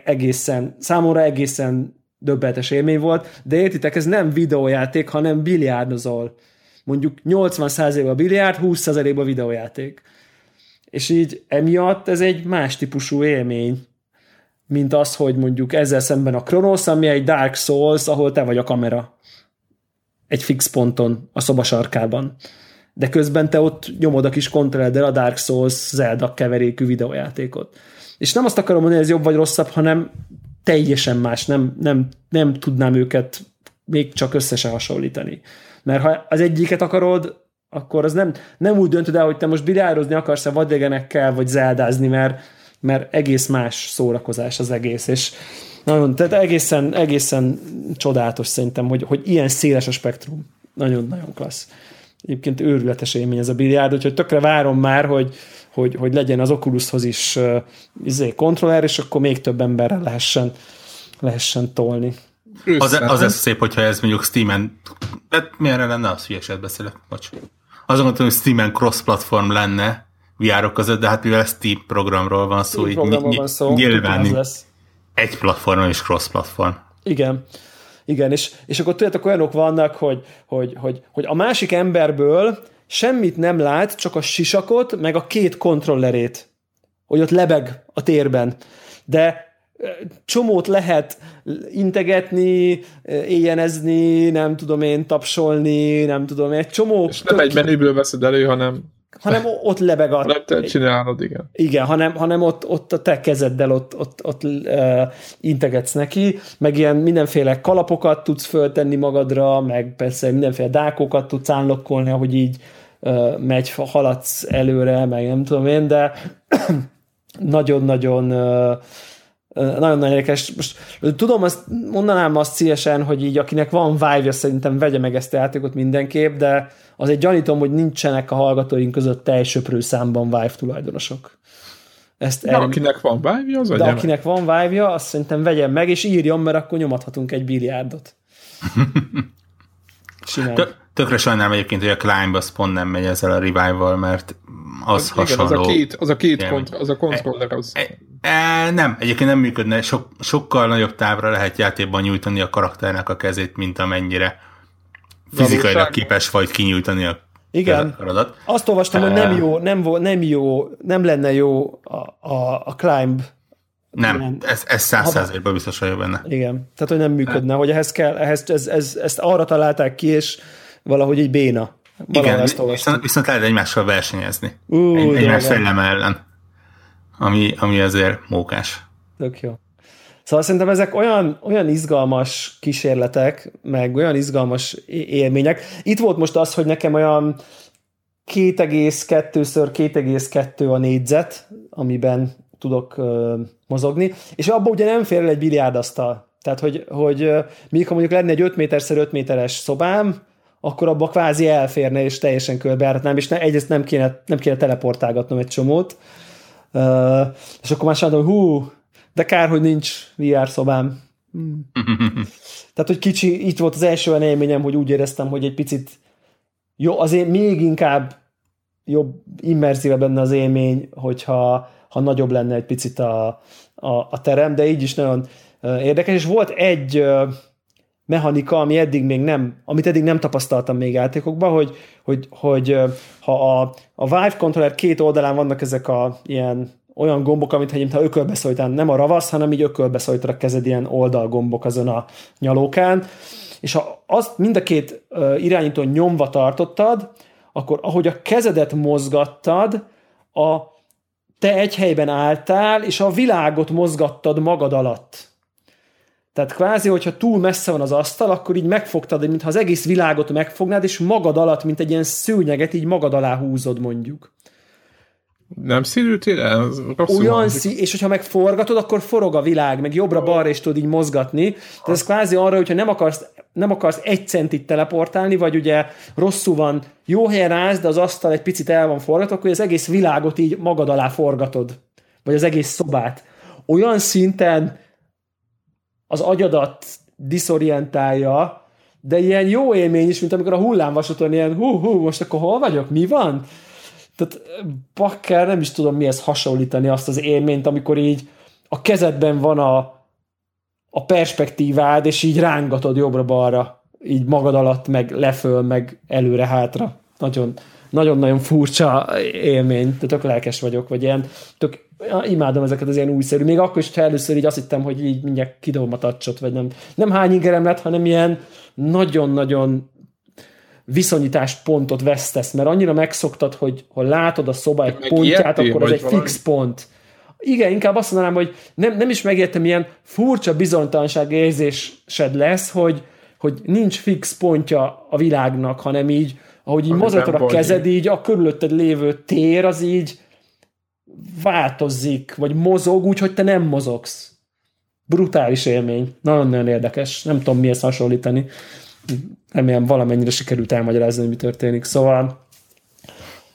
egészen, számomra egészen döbbenetes élmény volt, de értitek, ez nem videójáték, hanem biliárdozol. Mondjuk 80%-a biliárd, 20%-a videójáték. És így emiatt ez egy más típusú élmény, mint az, hogy mondjuk ezzel szemben a Kronos, ami egy Dark Souls, ahol te vagy a kamera. egy fix ponton a szoba sarkában. De közben te ott nyomod a kis kontrolleddel a Dark Souls Zelda keverékű videójátékot. És nem azt akarom mondani, hogy ez jobb vagy rosszabb, hanem teljesen más, nem, nem, nem tudnám őket még csak össze se hasonlítani. Mert ha az egyiket akarod, akkor az nem, nem úgy döntöd el, hogy te most biliározni akarsz a vadégenekkel, vagy zeldázni, mert, mert egész más szórakozás az egész, és nagyon, tehát egészen, egészen csodálatos szerintem, hogy, hogy ilyen széles a spektrum. Nagyon-nagyon klassz. Egyébként őrületes élmény ez a biliárd, úgyhogy tökre várom már, hogy, hogy, hogy legyen az Oculushoz is uh, izé, kontroller, és akkor még több emberrel lehessen, lehessen tolni.
Az, az lesz szép, hogyha ez mondjuk Steam-en, hát milyenre lenne, az hülyeset beszélek, bocs. Azon gondolom, hogy Steam-en cross-platform lenne vr között, de hát mivel Steam programról van szó,
Steam
így
van szó,
nyilván
lesz.
egy platformon is cross-platform.
Igen. Igen, és, és akkor tudjátok, olyanok vannak, hogy, hogy, hogy, hogy a másik emberből semmit nem lát, csak a sisakot, meg a két kontrollerét, hogy ott lebeg a térben. De csomót lehet integetni, éjjenezni, nem tudom én, tapsolni, nem tudom én, egy csomó...
És nem egy menüből veszed elő, hanem
hanem ott lebeg a...
Nem te csinálod, igen.
Igen, hanem, hanem ott, ott a te kezeddel ott, ott, ott uh, integetsz neki, meg ilyen mindenféle kalapokat tudsz föltenni magadra, meg persze mindenféle dákokat tudsz állokkolni, ahogy így uh, megy, haladsz előre, meg nem tudom én, de nagyon-nagyon uh, nagyon-nagyon érdekes. Most tudom, azt mondanám azt szívesen, hogy így akinek van vive szerintem vegye meg ezt a játékot mindenképp, de azért gyanítom, hogy nincsenek a hallgatóink között teljesöprő számban Vive tulajdonosok.
Ezt de el... akinek van vive az
De akinek van vive azt szerintem vegyen meg, és írjon, mert akkor nyomathatunk egy biliárdot.
Tökre sajnálom egyébként, hogy a Climb az pont nem megy ezzel a revival, mert az, az hasonló.
Igen, az a két, az a két kont, az a kontroller az... E,
e, nem, egyébként nem működne, sok, sokkal nagyobb távra lehet játékban nyújtani a karakternek a kezét, mint amennyire fizikailag Valóság. képes vagy kinyújtani a
igen.
Feladat.
Azt olvastam, hogy nem jó, nem, nem jó, nem lenne jó a, a, a climb.
Nem, ez, ez száz százalékban biztos vagyok benne.
Igen, tehát hogy nem működne, hogy ehhez kell, ehhez, ez, ez, ezt arra találták ki, és valahogy egy béna.
Igen, viszont, viszont lehet egymással versenyezni. Uh, egy, egymás fejlem ellen. Ami, ami azért mókás.
Tök jó. Szóval szerintem ezek olyan, olyan izgalmas kísérletek, meg olyan izgalmas élmények. Itt volt most az, hogy nekem olyan 2,2-ször 2,2 a négyzet, amiben tudok uh, mozogni, és abban ugye nem fér el egy biliárdasztal. Tehát, hogy, hogy ha mondjuk lenne egy 5 méterszer 5 méteres szobám, akkor abba kvázi elférne, és teljesen körbejáratnám, és ne, egyrészt nem kéne, nem kéne teleportálgatnom egy csomót. Uh, és akkor már mondom, hú, de kár, hogy nincs VR szobám. Hmm. Tehát, hogy kicsi, itt volt az első olyan élményem, hogy úgy éreztem, hogy egy picit jó, azért még inkább jobb, immerzíve benne az élmény, hogyha ha nagyobb lenne egy picit a, a, a terem, de így is nagyon érdekes, és volt egy mechanika, ami eddig még nem, amit eddig nem tapasztaltam még játékokban, hogy, hogy, hogy ha a, a Vive controller két oldalán vannak ezek a ilyen olyan gombok, amit ha ökölbe szólítán, nem a ravasz, hanem így ökölbe szólítod a kezed ilyen oldalgombok azon a nyalókán, és ha azt mind a két irányító nyomva tartottad, akkor ahogy a kezedet mozgattad, a te egy helyben álltál, és a világot mozgattad magad alatt. Tehát kvázi, hogyha túl messze van az asztal, akkor így megfogtad, mintha az egész világot megfognád, és magad alatt, mint egy ilyen szőnyeget, így magad alá húzod mondjuk.
Nem színültél el?
Olyan szí- és hogyha megforgatod, akkor forog a világ, meg jobbra-balra is tudod így mozgatni. Tehát ez kvázi arra, hogyha nem akarsz, nem akarsz egy centit teleportálni, vagy ugye rosszul van, jó helyen állsz, de az asztal egy picit el van forgatva, akkor az egész világot így magad alá forgatod. Vagy az egész szobát. Olyan szinten az agyadat diszorientálja, de ilyen jó élmény is, mint amikor a hullámvasúton ilyen hú, hú, most akkor hol vagyok, mi van? Tehát bakker, nem is tudom mihez hasonlítani azt az élményt, amikor így a kezedben van a, a perspektívád, és így rángatod jobbra-balra, így magad alatt, meg leföl, meg előre-hátra. Nagyon, nagyon-nagyon furcsa élmény, de tök lelkes vagyok, vagy ilyen, tök imádom ezeket az ilyen újszerű, még akkor is, ha először így azt hittem, hogy így mindjárt kidobom a tacsot, vagy nem. Nem hány ingerem lett, hanem ilyen nagyon-nagyon viszonyítás pontot vesztesz, mert annyira megszoktad, hogy ha látod a szoba egy Meg pontját, akkor az egy valami? fix pont. Igen, inkább azt mondanám, hogy nem, nem is megértem, milyen furcsa bizonytalanság érzésed lesz, hogy, hogy nincs fix pontja a világnak, hanem így, ahogy így mozgatod a kezed, így a körülötted lévő tér az így változik, vagy mozog úgy, hogy te nem mozogsz. Brutális élmény. Nagyon-nagyon érdekes. Nem tudom mihez hasonlítani. Remélem valamennyire sikerült elmagyarázni, hogy mi történik. Szóval,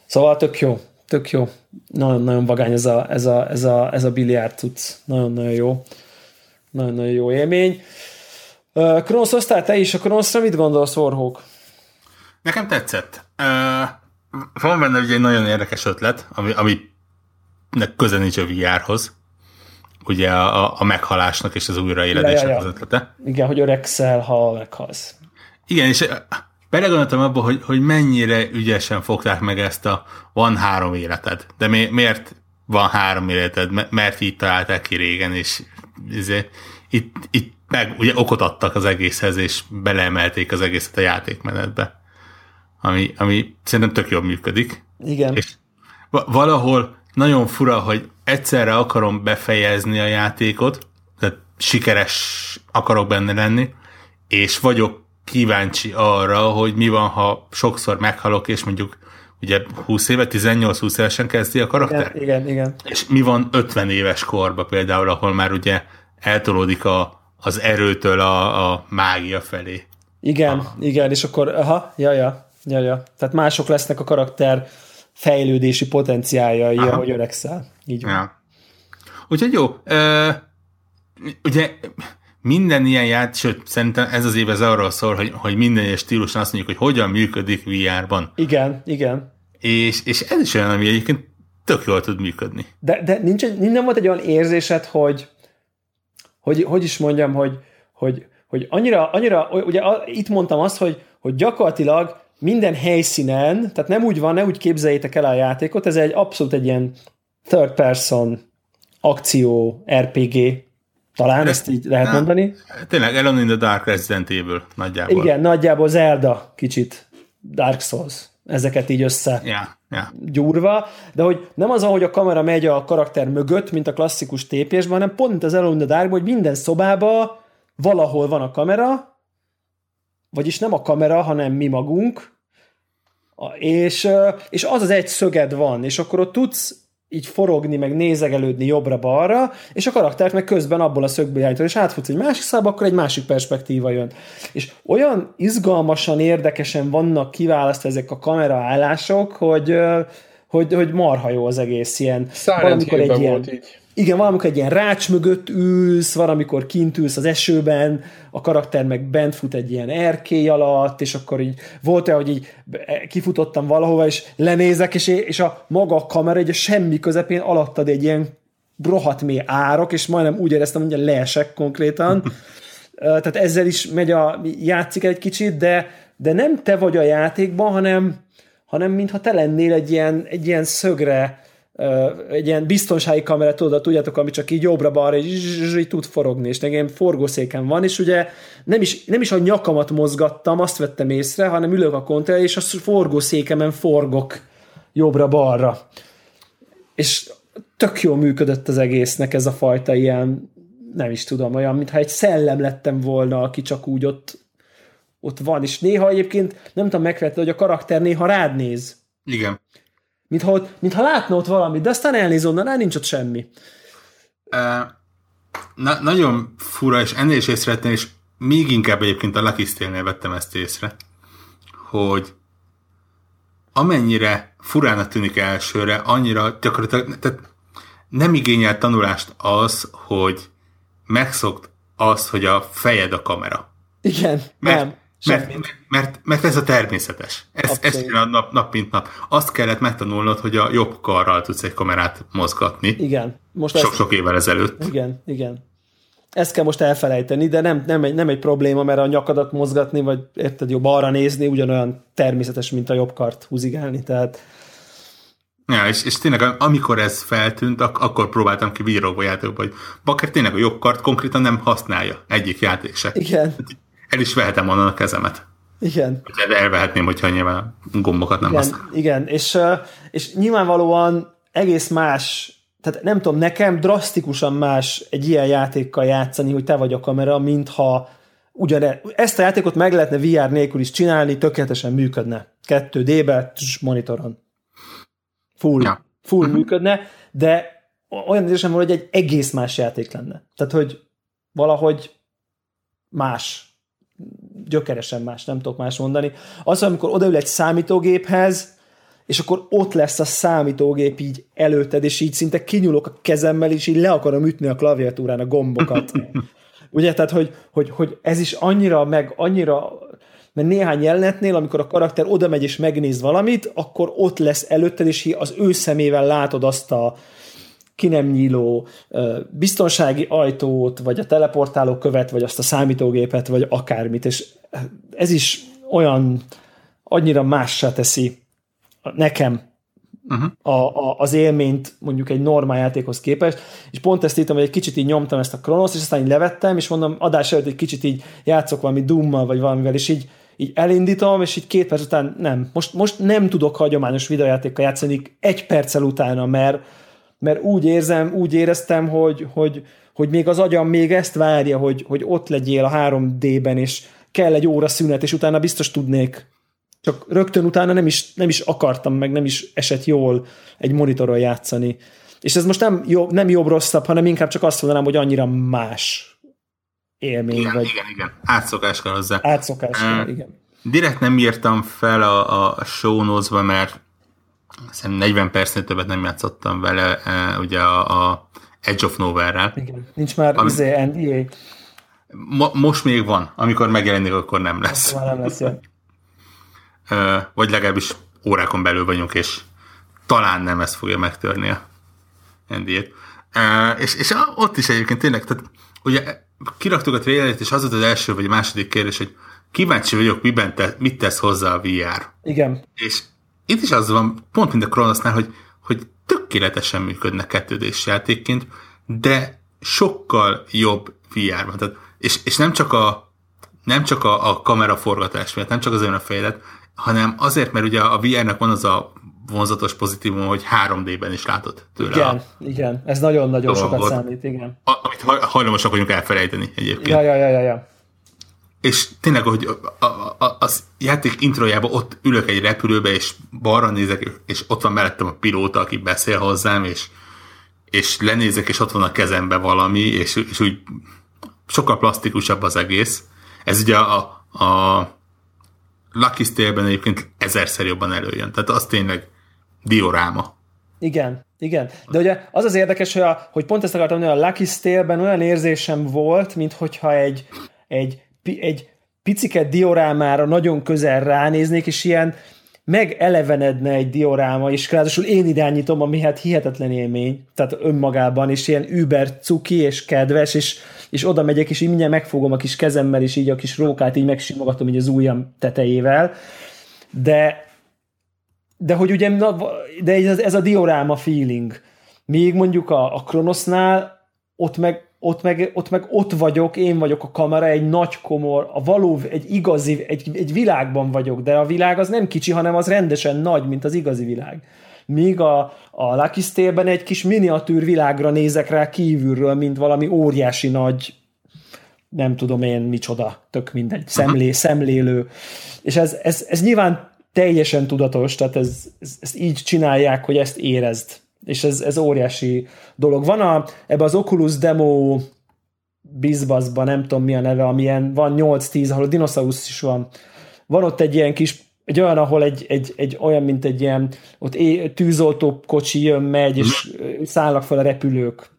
szóval tök jó. Tök jó. Nagyon-nagyon vagány ez a, ez a, ez a, ez a biliárd tudsz. Nagyon-nagyon jó. Nagyon-nagyon jó élmény. Kronosz, osztál te is a Kronoszra, mit gondolsz, Warhawk?
Nekem tetszett. Uh, van benne ugye egy nagyon érdekes ötlet, ami, ami köze nincs a VR-hoz. Ugye a, a meghalásnak és az újraéledésnek ja, ja, ja. az ötlete.
Igen, hogy öregszel, ha meghalsz.
Igen, és belegondoltam abba, hogy, hogy mennyire ügyesen fogták meg ezt a van három életed. De mi, miért van három életed? Mert így találták ki régen, és izé, itt, itt meg ugye okot adtak az egészhez, és beleemelték az egészet a játékmenetbe. Ami, ami szerintem tök jól működik.
Igen. És
valahol nagyon fura, hogy egyszerre akarom befejezni a játékot, tehát sikeres akarok benne lenni, és vagyok kíváncsi arra, hogy mi van, ha sokszor meghalok, és mondjuk ugye 20 éve, 18-20 évesen kezdi a karakter.
Igen, igen, igen.
És mi van 50 éves korba például, ahol már ugye eltolódik a, az erőtől a, a mágia felé.
Igen, aha. igen, és akkor, aha, ja, ja, ja, ja. Tehát mások lesznek a karakter fejlődési potenciáljai, aha. ahogy öregszel. Így van. Ja.
Úgyhogy jó. Ö, ugye minden ilyen játék, sőt, szerintem ez az év ez arról szól, hogy, hogy minden ilyen stíluson azt mondjuk, hogy hogyan működik VR-ban.
Igen, igen.
És, és ez is olyan, ami egyébként tök jól tud működni.
De, de nincs, nem volt egy olyan érzésed, hogy hogy, hogy is mondjam, hogy, hogy, hogy annyira, annyira ugye itt mondtam azt, hogy, hogy gyakorlatilag minden helyszínen, tehát nem úgy van, ne úgy képzeljétek el a játékot, ez egy abszolút egy ilyen third person akció RPG talán, ezt így lehet nem, mondani.
Tényleg, Elon in the Dark Resident Evil nagyjából.
Igen, nagyjából Zelda kicsit, Dark Souls, ezeket így össze
yeah, yeah.
gyúrva, de hogy nem az, ahogy a kamera megy a karakter mögött, mint a klasszikus tépésben, hanem pont az Elon in the Dark, hogy minden szobába valahol van a kamera, vagyis nem a kamera, hanem mi magunk, és, és az az egy szöged van, és akkor ott tudsz így forogni, meg nézegelődni jobbra-balra, és a karaktert meg közben abból a szögből állítod, és átfutsz egy másik szába, akkor egy másik perspektíva jön. És olyan izgalmasan, érdekesen vannak kiválasztva ezek a kameraállások, hogy, hogy, hogy marha jó az egész ilyen.
Silent valamikor egy ilyen, volt így.
Igen, valamikor egy ilyen rács mögött ülsz, valamikor kint ülsz az esőben, a karakter meg bent fut egy ilyen erkély alatt, és akkor így volt -e, hogy így kifutottam valahova, és lenézek, és, és a maga a kamera egy a semmi közepén alattad egy ilyen rohadt mély árok, és majdnem úgy éreztem, hogy leesek konkrétan. Tehát ezzel is megy a, játszik egy kicsit, de, de nem te vagy a játékban, hanem, hanem mintha te lennél egy ilyen, egy ilyen szögre egy ilyen biztonsági kamera, tudod, tudjátok, ami csak így jobbra-balra így, tud forogni, és nekem forgószéken van, és ugye nem is, nem is a nyakamat mozgattam, azt vettem észre, hanem ülök a kontra, és a forgószékemen forgok jobbra-balra. És tök jól működött az egésznek ez a fajta ilyen, nem is tudom, olyan, mintha egy szellem lettem volna, aki csak úgy ott, ott van, és néha egyébként nem tudom megvetni, hogy a karakter néha rád néz.
Igen.
Mintha, mintha látna ott valamit, de aztán elnéz onnan, nincs ott semmi.
Uh, na, nagyon fura, és ennél is észrevettem, és még inkább egyébként a Lucky Steel-nél vettem ezt észre, hogy amennyire furának tűnik elsőre, annyira gyakorlatilag tehát nem igényel tanulást az, hogy megszokt azt, hogy a fejed a kamera.
Igen,
mert, nem. Mert, mert, mert ez a természetes. Ez, ez a nap, nap, mint nap. Azt kellett megtanulnod, hogy a jobb karral tudsz egy kamerát mozgatni.
Igen.
Most Sok-sok évvel ezelőtt.
Igen, igen. Ezt kell most elfelejteni, de nem, nem, egy, nem egy probléma, mert a nyakadat mozgatni, vagy érted, jobb arra nézni, ugyanolyan természetes, mint a jobb kart húzigálni, tehát
Ja, és, és tényleg amikor ez feltűnt, ak- akkor próbáltam ki vírogva játékba, hogy bakker tényleg a jobb kart konkrétan nem használja egyik játék se.
Igen
el is vehetem onnan a kezemet.
Igen.
Elvehetném, hogyha nyilván gombokat nem
igen,
használ.
Igen, és, és nyilvánvalóan egész más, tehát nem tudom, nekem drasztikusan más egy ilyen játékkal játszani, hogy te vagy a kamera, mintha ugyane, ezt a játékot meg lehetne VR nélkül is csinálni, tökéletesen működne. 2D-be, monitoron. Full, ja. full uh-huh. működne, de olyan érzésem van, hogy egy egész más játék lenne. Tehát, hogy valahogy más gyökeresen más, nem tudok más mondani. Az, amikor odaül egy számítógéphez, és akkor ott lesz a számítógép így előtted, és így szinte kinyúlok a kezemmel, és így le akarom ütni a klaviatúrán a gombokat. Ugye, tehát, hogy, hogy, hogy ez is annyira, meg annyira, mert néhány jelenetnél, amikor a karakter oda megy és megnéz valamit, akkor ott lesz előtted, és az ő szemével látod azt a, ki nem nyíló biztonsági ajtót, vagy a teleportáló követ, vagy azt a számítógépet, vagy akármit, és ez is olyan annyira mássá teszi nekem uh-huh. a, a, az élményt mondjuk egy normál játékhoz képest, és pont ezt írtam, hogy egy kicsit így nyomtam ezt a Kronoszt, és aztán így levettem, és mondom, adás előtt egy kicsit így játszok valami Doom-mal, vagy valamivel, és így, így elindítom, és így két perc után nem. Most, most nem tudok hagyományos videójátékkal játszani egy perccel utána, mert, mert úgy érzem, úgy éreztem, hogy, hogy, hogy még az agyam még ezt várja, hogy, hogy ott legyél a 3D-ben, és kell egy óra szünet, és utána biztos tudnék. Csak rögtön utána nem is, nem is akartam, meg nem is esett jól egy monitoron játszani. És ez most nem, jobb, nem jobb-rosszabb, hanem inkább csak azt mondanám, hogy annyira más élmény.
Igen,
vagy...
igen, igen. Átszokás kell hozzá.
Átszokás kell, uh, igen.
Direkt nem írtam fel a, a show notes mert Szerintem 40 percnél többet nem játszottam vele, e, ugye a, a Edge of Nowhere-rel.
Igen, nincs már ami, izé NDA.
Mo, most még van, amikor megjelenik, akkor nem lesz.
Akkor már nem lesz, ja.
e, Vagy legalábbis órákon belül vagyunk, és talán nem ezt fogja megtörni a NDA-t. E, és, és ott is egyébként tényleg, tehát ugye kiraktuk a trailerit, és az volt az első vagy második kérdés, hogy kíváncsi vagyok, miben te, mit tesz hozzá a VR.
Igen.
És itt is az van, pont mint a Kronosznál, hogy, hogy tökéletesen működnek kettődés játékként, de sokkal jobb VR-ban. Tehát, és, és nem csak a, nem csak a, a kameraforgatás miatt, nem csak az a fejlet, hanem azért, mert ugye a VR-nek van az a vonzatos pozitívum, hogy 3D-ben is látod tőle.
Igen, a, igen. Ez nagyon-nagyon sokat számít, igen.
A, amit hajlamosak vagyunk elfelejteni egyébként.
Ja, ja, ja, ja, ja
és tényleg, hogy a, a, a, a játék introjában ott ülök egy repülőbe, és balra nézek, és ott van mellettem a pilóta, aki beszél hozzám, és, és lenézek, és ott van a kezembe valami, és, és úgy sokkal plastikusabb az egész. Ez ugye a, a Lucky Stale-ben egyébként ezerszer jobban előjön. Tehát az tényleg dioráma.
Igen, igen. De ugye az az érdekes, hogy, a, hogy pont ezt akartam mondani, a Lucky Stale-ben olyan érzésem volt, mint hogyha egy, egy egy piciket diorámára nagyon közel ránéznék, és ilyen megelevenedne egy dioráma, és ráadásul én irányítom, ami hát hihetetlen élmény, tehát önmagában, és ilyen über cuki és kedves, és, és oda megyek, és így mindjárt megfogom a kis kezemmel, és így a kis rókát így megsimogatom így az ujjam tetejével, de de hogy ugye, de ez, ez a dioráma feeling. Míg mondjuk a, a Kronosznál ott meg ott meg, ott meg ott vagyok, én vagyok a kamera, egy nagy komor, a való, egy igazi, egy, egy világban vagyok, de a világ az nem kicsi, hanem az rendesen nagy, mint az igazi világ. Míg a, a Lucky Stale-ben egy kis miniatűr világra nézek rá kívülről, mint valami óriási nagy nem tudom én micsoda, tök mindegy, szemlé, szemlélő. És ez, ez, ez nyilván teljesen tudatos, tehát ez, ez, ezt így csinálják, hogy ezt érezd és ez, ez óriási dolog. Van a, ebbe az Oculus Demo bizbaszban, nem tudom mi a neve, amilyen van 8-10, ahol a dinoszaurusz is van. Van ott egy ilyen kis egy olyan, ahol egy, egy, egy olyan, mint egy ilyen, ott é, tűzoltó kocsi jön, megy, és szállnak fel a repülők,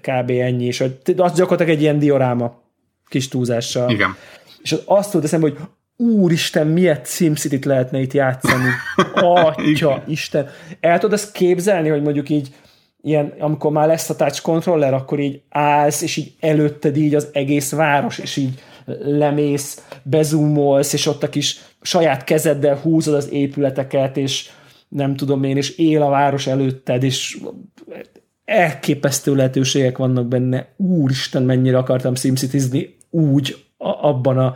kb. ennyi, és az gyakorlatilag egy ilyen dioráma kis túlzással.
Igen.
És azt tudod eszembe, hogy úristen, milyen SimCity-t lehetne itt játszani. Atya, Isten. El tudod ezt képzelni, hogy mondjuk így ilyen, amikor már lesz a touch controller, akkor így állsz, és így előtted így az egész város, és így lemész, bezumolsz, és ott a kis saját kezeddel húzod az épületeket, és nem tudom én, és él a város előtted, és elképesztő lehetőségek vannak benne. Úristen, mennyire akartam simcity úgy a, abban a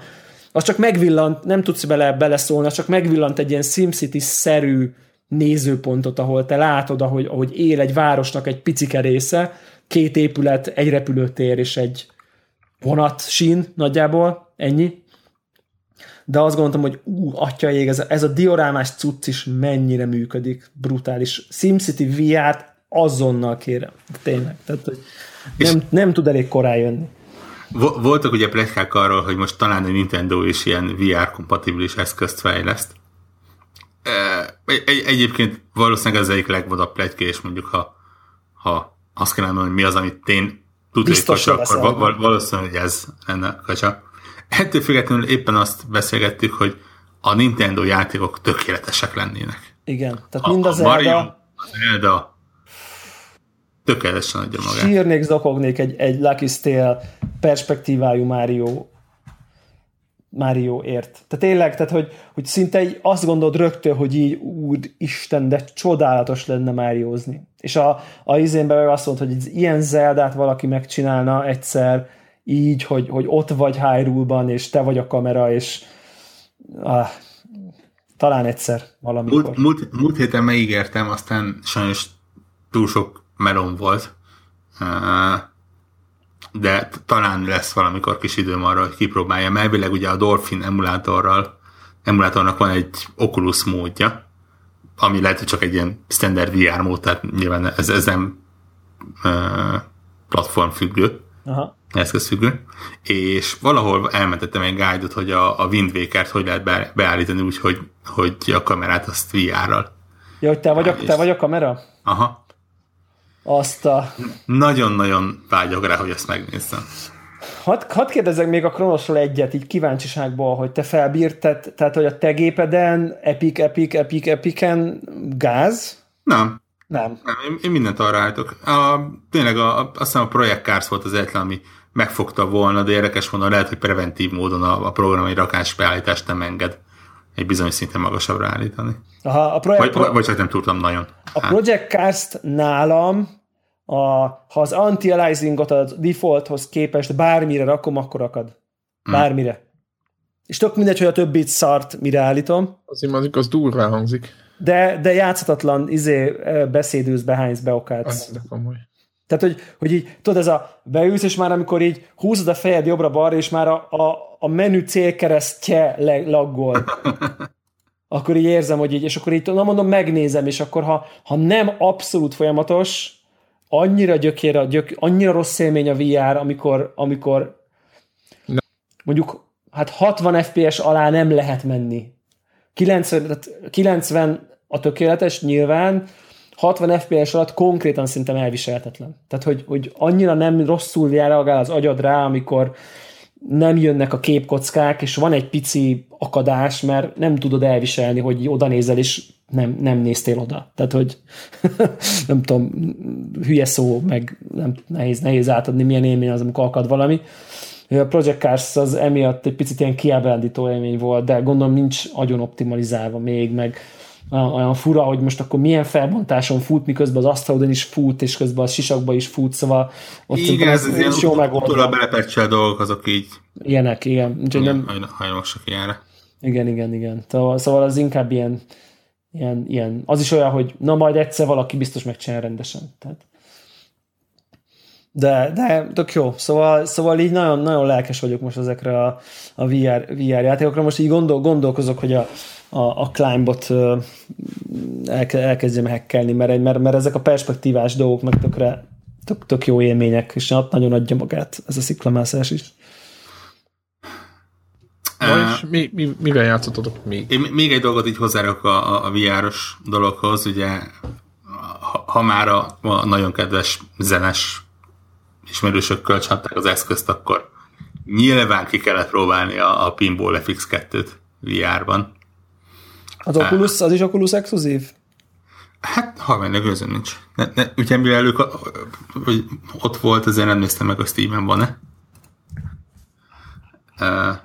az csak megvillant, nem tudsz bele beleszólni, az csak megvillant egy ilyen SimCity-szerű nézőpontot, ahol te látod, ahogy, ahogy él egy városnak egy picike része, két épület, egy repülőtér és egy vonat sín nagyjából, ennyi. De azt gondoltam, hogy ú, atya ég, ez a, ez a diorámás cucc is mennyire működik, brutális. SimCity VR-t azonnal kérem, tényleg. Tehát, hogy nem, nem tud elég korán jönni.
Voltak ugye plegykák arról, hogy most talán a Nintendo is ilyen VR-kompatibilis eszközt fejleszt. Egy, egy, egyébként valószínűleg az egyik legvadabb plegyke, és mondjuk ha, ha azt kellene mondani, hogy mi az, amit én kacsa, akkor val- valószínűleg ez lenne a kacsa. Ettől függetlenül éppen azt beszélgettük, hogy a Nintendo játékok tökéletesek lennének.
Igen, tehát mind az a Mario,
az Zelda tökéletesen adja magát.
Sírnék, zokognék egy, egy Lucky Stale perspektívájú Mario Mario ért. Tehát tényleg, tehát hogy, hogy szinte azt gondolod rögtön, hogy így, úr Isten, de csodálatos lenne Máriózni. És a, a izénben meg azt mondta, hogy ilyen Zeldát valaki megcsinálna egyszer így, hogy, hogy ott vagy hyrule és te vagy a kamera, és ah, talán egyszer valamikor.
Múlt, múlt, múlt héten megígértem, aztán sajnos túl sok melon volt. De talán lesz valamikor kis időm arra, hogy kipróbáljam. Elvileg ugye a Dolphin emulátorral, emulátornak van egy Oculus módja, ami lehet, hogy csak egy ilyen standard VR mód, tehát nyilván ez, ez nem platform függő, Aha. eszközfüggő, és valahol elmentettem egy guide hogy a, a Wind Waker-t hogy lehet be, beállítani úgy, hogy, hogy a kamerát azt VR-ral.
Ja, hogy te vagy, a, te vagy a kamera?
Aha.
Azt a...
Nagyon-nagyon vágyok rá, hogy ezt megnézzem.
Hadd had kérdezzek még a Kronosról egyet, így kíváncsiságból, hogy te felbírtad, tehát hogy a te gépeden Epic, Epic, Epic, Epicen gáz?
Nem.
Nem.
Nem én, én mindent arra állítok. A, tényleg a, a, azt hiszem a Project Cars volt az egyetlen, ami megfogta volna, de érdekes mondom, lehet, hogy preventív módon a, a programi rakás beállítást nem enged egy bizonyos szinten magasabbra állítani.
Aha, a projekt,
vagy, vagy csak nem tudtam nagyon.
A Project Cast nálam, a, ha az anti-aliasingot a defaulthoz képest bármire rakom, akkor akad. Hmm. Bármire. Hmm. És tök mindegy, hogy a többit szart, mire állítom.
Az imádjuk, az durván hangzik.
De, de játszhatatlan izé, beszédőz, behánysz, beokádsz. Tehát, hogy, hogy így, tudod, ez a beülsz, és már amikor így húzod a fejed jobbra-balra, és már a, a, a menü célkeresztje laggol. akkor így érzem, hogy így, és akkor így, na mondom, megnézem, és akkor ha, ha nem abszolút folyamatos, annyira gyökér, gyök, annyira rossz élmény a VR, amikor, amikor no. mondjuk hát 60 FPS alá nem lehet menni. 90, tehát 90 a tökéletes nyilván, 60 FPS alatt konkrétan szinte elviselhetetlen. Tehát, hogy, hogy annyira nem rosszul reagál az agyad rá, amikor nem jönnek a képkockák, és van egy pici akadás, mert nem tudod elviselni, hogy oda nézel, és nem, nem néztél oda. Tehát, hogy nem tudom, hülye szó, meg nem, nehéz, nehéz átadni, milyen élmény az, amikor akad valami. A Project Cars az emiatt egy picit ilyen kiábrándító élmény volt, de gondolom nincs agyon optimalizálva még, meg olyan fura, hogy most akkor milyen felbontáson fut, miközben az asztalodon is fut, és közben a sisakba is fut, szóval
ott igen, ez, ez ilyen jó megoldva. belepecsel dolgok, azok így
ilyenek, igen. Úgyhogy
nem... Hajlamosak ilyenre.
Igen, igen, igen. Szóval az inkább ilyen, ilyen, ilyen, az is olyan, hogy na majd egyszer valaki biztos megcsinál rendesen. Tehát. De, de tök jó. Szóval, szóval így nagyon, nagyon lelkes vagyok most ezekre a, a VR, VR játékokra. Most így gondol, gondolkozok, hogy a, a, a Climbot elkezdjem hekkelni, mert, mert, mert ezek a perspektívás dolgok meg tökre, tök, tök jó élmények, és nagyon adja magát ez a sziklamászás is.
Na, és mi, mi, mivel játszottatok még?
Én még egy dolgot így hozzárak a, a VR-os dologhoz, ugye ha, ha már a, a nagyon kedves zenes ismerősök kölcsönadták az eszközt, akkor nyilván ki kellett próbálni a, a Pinball FX2-t VR-ban.
Az Oculus, az is Oculus exkluzív?
Hát, ha mennek közön nincs. Ne, ne, ugye mivel ők hogy ott volt, azért nem néztem meg a Steam-en van-e. Uh,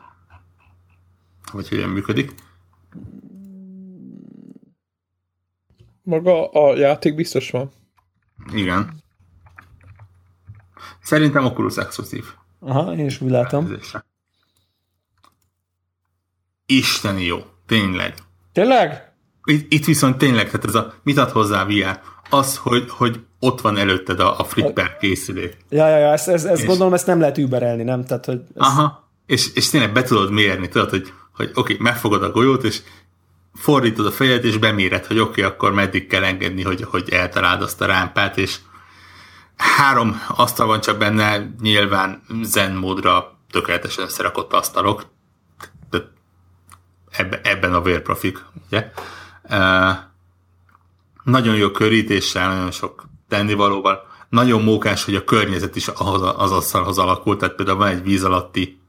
vagy hogyan működik.
Maga a játék biztos van.
Igen. Szerintem Oculus exkluzív.
Aha, én is úgy látom.
isteni jó. Tényleg.
Tényleg?
Itt, itt viszont tényleg, tehát ez a mit ad hozzá a VR? Az, hogy, hogy ott van előtted a, a flipper készülék.
Ja, ja, ja, ezt, ezt, ezt gondolom, ezt nem lehet überelni, nem? Tehát, hogy ez...
Aha, és, és tényleg be tudod mérni, tudod, hogy, hogy oké, okay, megfogod a golyót, és fordítod a fejed, és beméred, hogy oké, okay, akkor meddig kell engedni, hogy, hogy eltaláld azt a rámpát, és három asztal van csak benne, nyilván zen módra tökéletesen összerakott asztalok, de ebben a vérprofik, ugye? Uh, nagyon jó körítéssel, nagyon sok tennivalóval, nagyon mókás, hogy a környezet is ahhoz az asztalhoz alakult, tehát például van egy víz alatti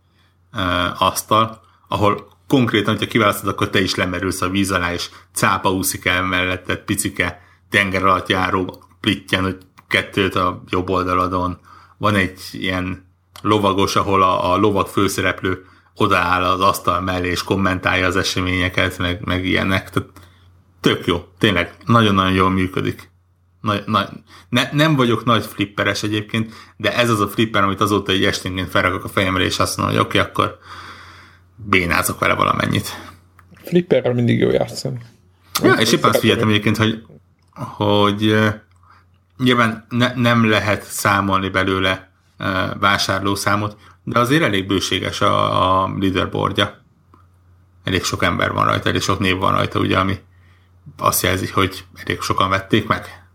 uh, asztal, ahol konkrétan, hogyha kiválasztod, akkor te is lemerülsz a víz alá, és cápa úszik el melletted, picike tenger alatt járó plittyen, hogy kettőt a jobb oldaladon. Van egy ilyen lovagos, ahol a, a lovag főszereplő odaáll az asztal mellé, és kommentálja az eseményeket, meg, meg ilyenek. Tehát tök jó. Tényleg, nagyon-nagyon jól működik. Nagy, nagy, ne, nem vagyok nagy flipperes egyébként, de ez az a flipper, amit azóta egy esténként felrakok a fejemre, és azt mondom, hogy oké, okay, akkor bénázok vele valamennyit.
Flipperrel mindig jó játszani.
Ja, és éppen azt figyeltem egyébként, hogy, hogy nyilván ne, nem lehet számolni belőle vásárlószámot, de azért elég bőséges a, a leaderboardja. Elég sok ember van rajta, elég sok név van rajta, ugye, ami azt jelzi, hogy elég sokan vették meg.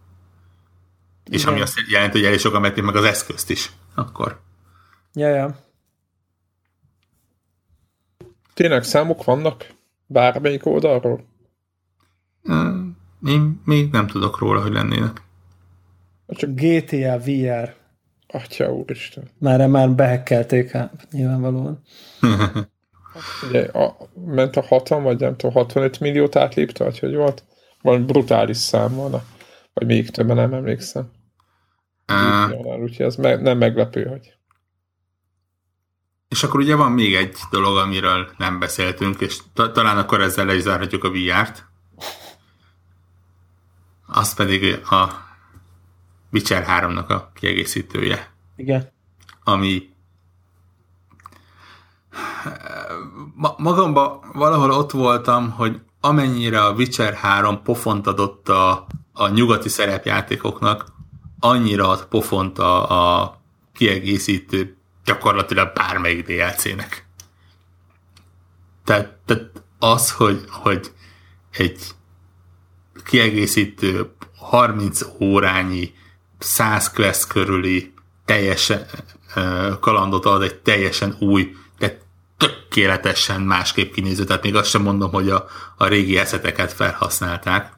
És Igen. ami azt jelenti, hogy elég sokan vették meg az eszközt is. Akkor.
Ja, ja.
Tényleg számok vannak? Bármelyik oldalról?
Én még nem tudok róla, hogy lennének.
Csak GTA VR.
Atya úristen.
Már már behekkelték, hát nyilvánvalóan.
Ugye, a, ment a 60, vagy nem tudom, 65 milliót átlépte, vagy hogy volt? Valami brutális szám van, vagy még többen nem emlékszem. Uh, úgyhogy ez me- nem meglepő, hogy
és akkor ugye van még egy dolog, amiről nem beszéltünk, és ta- talán akkor ezzel le is zárhatjuk a VR-t. Az pedig a Witcher 3-nak a kiegészítője.
Igen.
Ami ma- magamban valahol ott voltam, hogy amennyire a Witcher 3 pofont adott a, a nyugati szerepjátékoknak, annyira ad pofont a, a kiegészítő gyakorlatilag bármelyik DLC-nek. Tehát, tehát az, hogy, hogy egy kiegészítő 30 órányi 100 quest körüli teljesen kalandot ad egy teljesen új, de tökéletesen másképp kinéző, tehát még azt sem mondom, hogy a, a régi eszeteket felhasználták,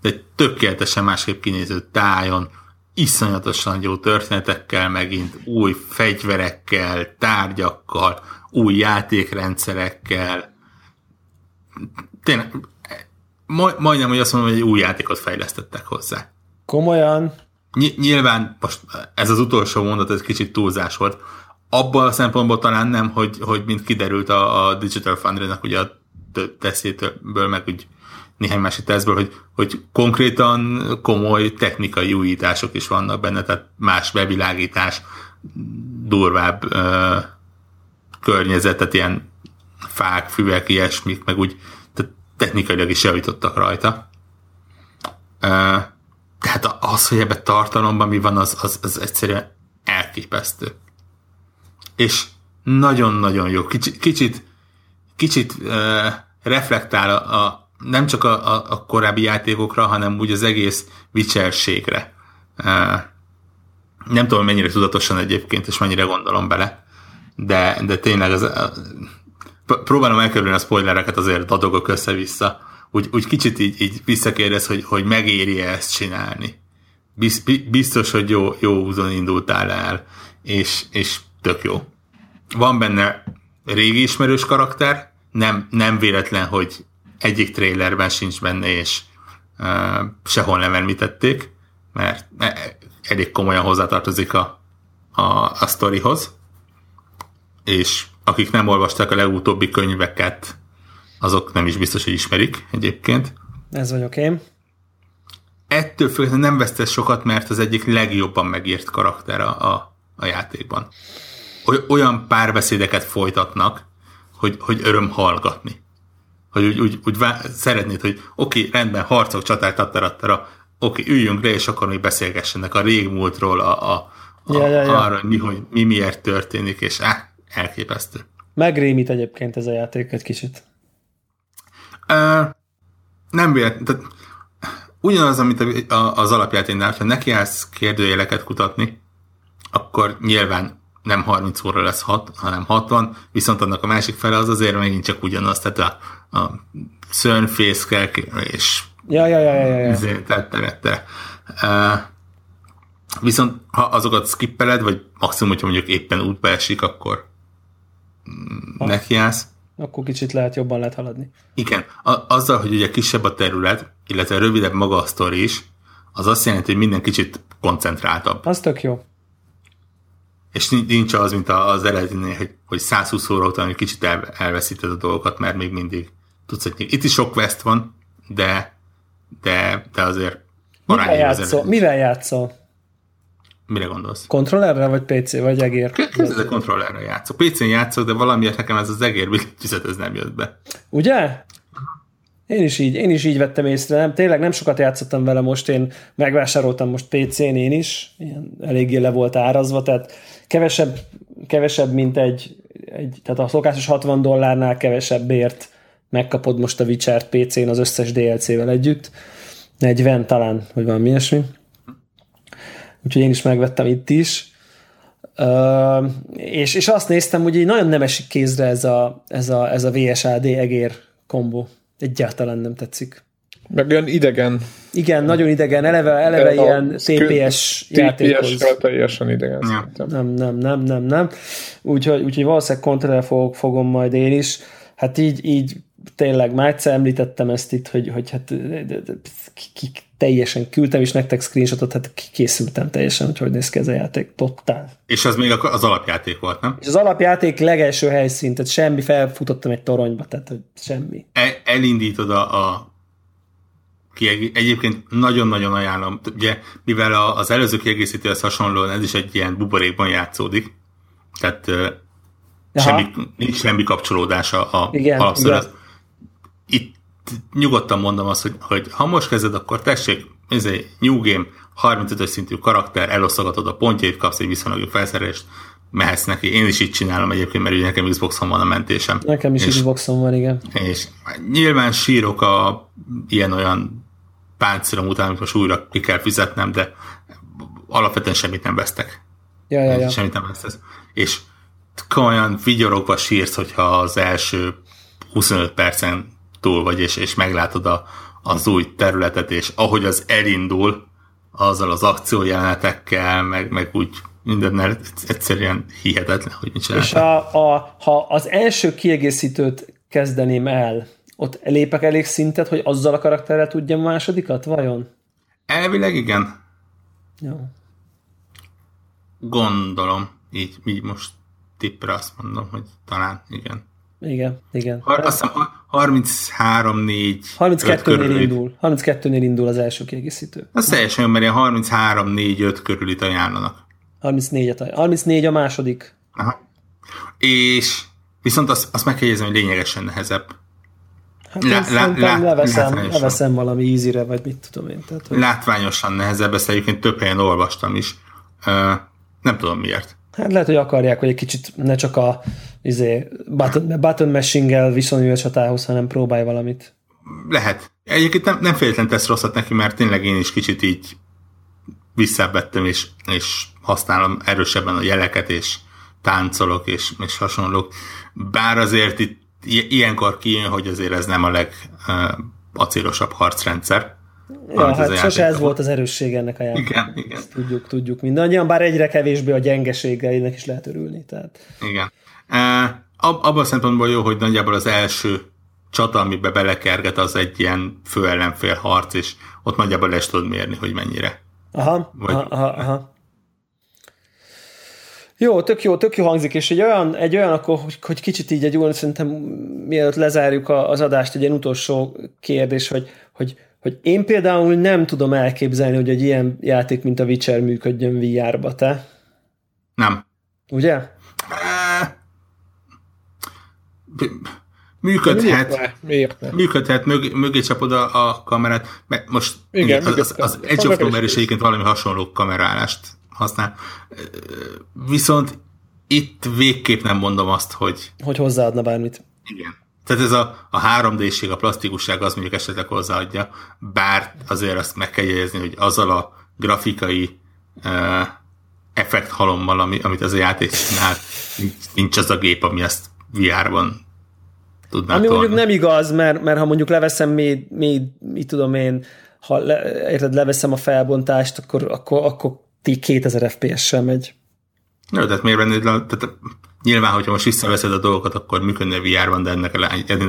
de egy tökéletesen másképp kinéző tájon, iszonyatosan jó történetekkel, megint új fegyverekkel, tárgyakkal, új játékrendszerekkel. Tényleg, majdnem, hogy azt mondom, hogy egy új játékot fejlesztettek hozzá.
Komolyan?
Ny- nyilván most ez az utolsó mondat, ez kicsit túlzás volt. Abban a szempontból talán nem, hogy, hogy mint kiderült a, a Digital Foundry-nak ugye a tesztjéből, meg úgy néhány másik tesztből, hogy, hogy konkrétan komoly technikai újítások is vannak benne, tehát más bevilágítás, durvább ö, környezetet, ilyen fák, füvek, ilyesmik, meg úgy tehát technikailag is javítottak rajta. Ö, tehát az, hogy ebben tartalomban mi van, az, az, az egyszerűen elképesztő. És nagyon-nagyon jó. Kicsit, kicsit, kicsit uh, reflektál a, a, nem csak a, a, a korábbi játékokra, hanem úgy az egész vicserségre. Nem tudom, mennyire tudatosan egyébként, és mennyire gondolom bele, de, de tényleg az, próbálom elkerülni a spoilereket, azért dadogok össze-vissza. Úgy, úgy kicsit így, így visszakérdez, hogy, hogy megéri -e ezt csinálni. Biztos, hogy jó, jó úzon indultál el, és, és tök jó. Van benne régi ismerős karakter, nem, nem véletlen, hogy egyik trailerben sincs benne, és uh, sehol nem említették, mert elég komolyan hozzátartozik a, a, a sztorihoz, és akik nem olvasták a legutóbbi könyveket, azok nem is biztos, hogy ismerik egyébként.
Ez vagyok én.
Ettől függetlenül nem vesztesz sokat, mert az egyik legjobban megírt karakter a, a, a játékban. Olyan párbeszédeket folytatnak, hogy, hogy öröm hallgatni. Hogy úgy, úgy, úgy vá- szeretnéd, hogy oké, okay, rendben, harcok, csaták, tattarattara, oké, okay, üljünk le, és akkor még beszélgessenek a régmúltról, a, a, a,
Ja, ja, ja.
arra, hogy mi, hogy mi miért történik, és áh, elképesztő.
Megrémít egyébként ez a játék egy kicsit.
Uh, nem véletlen, tehát ugyanaz, amit a, a, az alapjátéknál, ha nekiállsz kérdőjeleket kutatni, akkor nyilván nem 30 óra lesz 6, hanem 60, viszont annak a másik fele az azért megint csak ugyanaz, tehát a, a szörnyfészkel és
Ja, ja, ja, ja, ja,
ezért tette. Uh, viszont ha azokat skippeled, vagy maximum, hogyha mondjuk éppen útba esik, akkor mm, nekiállsz.
Akkor kicsit lehet jobban lehet haladni.
Igen, a, azzal, hogy ugye kisebb a terület, illetve rövidebb maga a sztori is, az azt jelenti, hogy minden kicsit koncentráltabb.
Az tök jó.
És nincs- az, mint az eredetinél, hogy, hogy 120 óra után egy kicsit el, elveszíted a dolgokat, mert még mindig tudsz egy Itt is sok quest van, de, de, de azért
Mivel
az
játszol?
eredeti.
Mivel játszol?
Mire gondolsz?
Kontrollerrel, vagy PC, vagy egér?
Képzeld, a kontrollerre játszok. PC-n játszok, de valamiért nekem ez az egér billentyűzet ez nem jött be.
Ugye? Én is így, én is így vettem észre, nem, tényleg nem sokat játszottam vele most, én megvásároltam most PC-n én is, ilyen eléggé le volt árazva, tehát kevesebb, kevesebb mint egy, egy, tehát a szokásos 60 dollárnál kevesebbért megkapod most a Witcher PC-n az összes DLC-vel együtt, 40 talán, vagy valami ilyesmi. Úgyhogy én is megvettem itt is. Uh, és, és azt néztem, hogy így nagyon nem esik kézre ez a, ez a, ez a VSAD egér kombó. Egyáltalán nem tetszik.
Meg olyan idegen.
Igen, nagyon idegen, eleve, eleve
A
ilyen TPS játékhoz.
TPS-ről teljesen idegen
Ja.
szerintem.
Nem, nem, nem, nem, nem. Úgyhogy, úgyhogy valószínűleg kontroller fog, fogom majd én is. Hát így, így tényleg már egyszer említettem ezt itt, hogy, hogy hát teljesen küldtem is nektek screenshotot, hát készültem teljesen, hogy hogy néz ki ez a játék. Totál.
És az még az alapjáték volt, nem?
És az alapjáték legelső helyszín, tehát semmi, felfutottam egy toronyba, tehát hogy semmi.
El, elindítod a, a egyébként nagyon-nagyon ajánlom. Ugye, mivel a, az előző kiegészítőhez hasonlóan ez is egy ilyen buborékban játszódik, tehát
Aha.
semmi, nincs semmi kapcsolódása a
Igen,
alapszörhez.
igen.
Itt nyugodtan mondom azt, hogy, hogy ha most kezded, akkor tessék, ez egy new game, 35-ös szintű karakter, elosztogatod a pontjait, kapsz egy viszonylag jó felszerelést, mehetsz neki. Én is így csinálom egyébként, mert ugye nekem Xboxon van a mentésem.
Nekem is
és,
Xboxon van, igen.
és nyilván sírok a ilyen-olyan páncélom után, amit most újra ki kell fizetnem, de alapvetően semmit nem vesztek.
Ja, ja, ja.
Semmit nem vesztesz. És komolyan vigyorogva sírsz, hogyha az első 25 percen túl vagy, és, és meglátod a, az új területet, és ahogy az elindul, azzal az akciójelenetekkel, meg, meg úgy mindennel egyszerűen hihetetlen, hogy mit
És
csináltak.
a, a, ha az első kiegészítőt kezdeném el, ott lépek elég szintet, hogy azzal a karakterrel tudjam a másodikat, vajon?
Elvileg igen.
Jó.
Gondolom. Így, így most tippre azt mondom, hogy talán igen.
Igen, igen.
Har, azt hiszem 33-4
32-nél indul. 32-nél indul az első kiegészítő.
Az teljesen mert ilyen 33-4-5 körül itt ajánlanak.
34 a, 34 a második.
Aha. És viszont azt, azt meg kell jegyezni, hogy lényegesen nehezebb.
Hát
Lá-
lá,
lá-
leveszem, leveszem valami easy vagy mit tudom én. Tehát, hogy,
Látványosan nehezebb, ezt egyébként több helyen olvastam is. Uh, nem tudom miért.
Hát lehet, hogy akarják, hogy egy kicsit ne csak a izé, button, button mashing-el viszonyulj a csatához, hanem próbálj valamit.
Lehet. Egyébként nem, nem féletlen tesz rosszat neki, mert tényleg én is kicsit így visszavettem, és, és használom erősebben a jeleket, és táncolok, és, és hasonlók. Bár azért itt ilyenkor kijön, hogy azért ez nem a legacélosabb harcrendszer.
Ja, hát
ez
sose ez
játékban
volt az erősség ennek a játéknak.
Igen, igen,
Tudjuk, tudjuk mindannyian, bár egyre kevésbé a gyengeségre ennek is lehet örülni. Tehát.
igen. Uh, ab, abban a szempontból jó, hogy nagyjából az első csata, amibe belekerget, az egy ilyen főellenfél harc, és ott nagyjából le tudod mérni, hogy mennyire.
Aha,
Vagy-
aha, aha, aha. Jó, tök jó, tök jó hangzik, és egy olyan, egy olyan akkor, hogy, hogy kicsit így egy olyan, szerintem mielőtt lezárjuk az adást, egy ilyen utolsó kérdés, hogy, hogy, hogy én például nem tudom elképzelni, hogy egy ilyen játék, mint a Witcher működjön VR-ba, te?
Nem.
Ugye?
Működhet,
Miért ne? Miért ne?
működhet, mögé, mögé csapod a, a kamerát, mert most
Igen,
igen, az, az, az Edge of Tomb
is
egyébként valami hasonló kamerálást használ. Viszont itt végképp nem mondom azt, hogy
Hogy hozzáadna bármit.
igen. Tehát ez a, a 3D-ség, a plastikusság az mondjuk esetleg hozzáadja, bár azért azt meg kell jegyezni, hogy azzal a grafikai uh, effekt halommal, ami, amit az a játék csinál, nincs, nincs az a gép, ami ezt VR-ban tudná
Ami
tolni.
mondjuk nem igaz, mert, mert ha mondjuk leveszem még, még mit tudom én, ha le, érted, leveszem a felbontást, akkor, akkor, akkor ti 2000 FPS-sel megy.
Jó, tehát miért vennéd le, tehát nyilván, hogyha most visszaveszed a dolgokat, akkor működne VR-ban, de ennek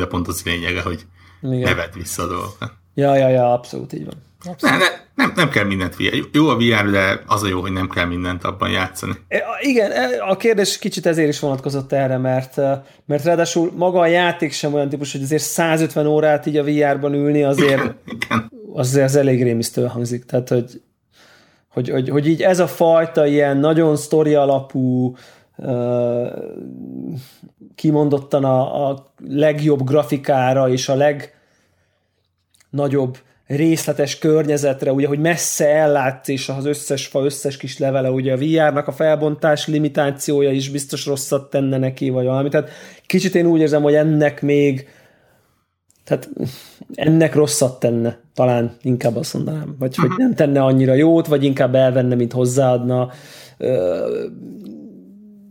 a, pont az lényege, hogy
Igen.
ne vedd vissza a dolgokat.
Ja, ja, ja, abszolút így van.
Ne, ne, nem, nem kell mindent VR. Jó a VR, de az a jó, hogy nem kell mindent abban játszani.
E, Igen, e, a kérdés kicsit ezért is vonatkozott erre, mert, e, mert ráadásul maga a játék sem olyan típus, hogy azért 150 órát így a VR-ban ülni azért,
Igen.
azért az elég rémisztő hangzik. Tehát, hogy, hogy, hogy, hogy így ez a fajta ilyen nagyon sztori alapú, kimondottan a, a legjobb grafikára és a legnagyobb részletes környezetre, ugye, hogy messze ellátsz, és az összes fa, összes kis levele, ugye a VR-nak a felbontás limitációja is biztos rosszat tenne neki, vagy valami. Tehát kicsit én úgy érzem, hogy ennek még tehát ennek rosszat tenne, talán inkább azt mondanám, vagy hogy nem tenne annyira jót, vagy inkább elvenne, mint hozzáadna.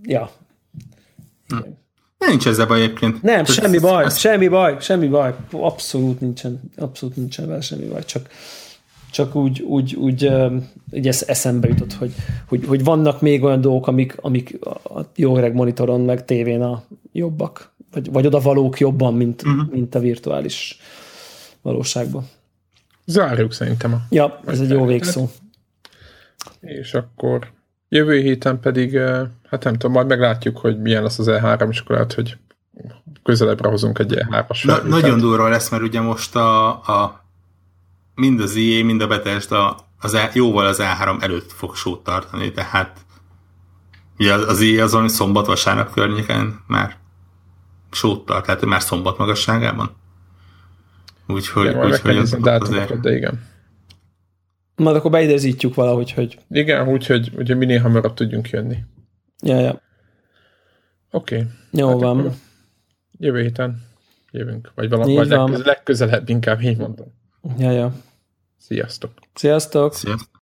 Ja.
De nincs ezzel baj egyébként.
Nem,
Tehát
semmi
ez-
baj,
ez-
semmi baj, semmi baj. Abszolút nincsen, abszolút nincsen vele semmi baj, csak, csak úgy, úgy, úgy, úgy esz, eszembe jutott, hogy, hogy, hogy, vannak még olyan dolgok, amik, amik a jó öreg monitoron, meg tévén a jobbak, vagy, vagy oda valók jobban, mint, uh-huh. mint a virtuális valóságban.
Zárjuk szerintem a
Ja, ez egy jó végszó.
És akkor jövő héten pedig, hát nem tudom, majd meglátjuk, hogy milyen lesz az E3, és akkor lehet, hogy közelebbre hozunk egy E3-as
Na, nagyon durva lesz, mert ugye most a, a mind az IE, mind a Bethesda az E- jóval az E3 előtt fog sót tartani, tehát ugye az, az IE az valami szombat-vasárnap környéken már sót tart, tehát már szombat magasságában. Úgyhogy,
Igen,
úgyhogy az,
a
azért,
dátumokat, de igen.
Majd akkor beidezítjük valahogy, hogy
Igen, úgyhogy ugye minél hamarabb tudjunk jönni.
ja, ja.
Oké. Okay.
Jó
Hát
van.
Jövő héten jövünk. Vagy valami vagy legközelebb, legközelebb inkább így mondom.
Ja, ja.
Sziasztok!
Sziasztok!
Sziasztok.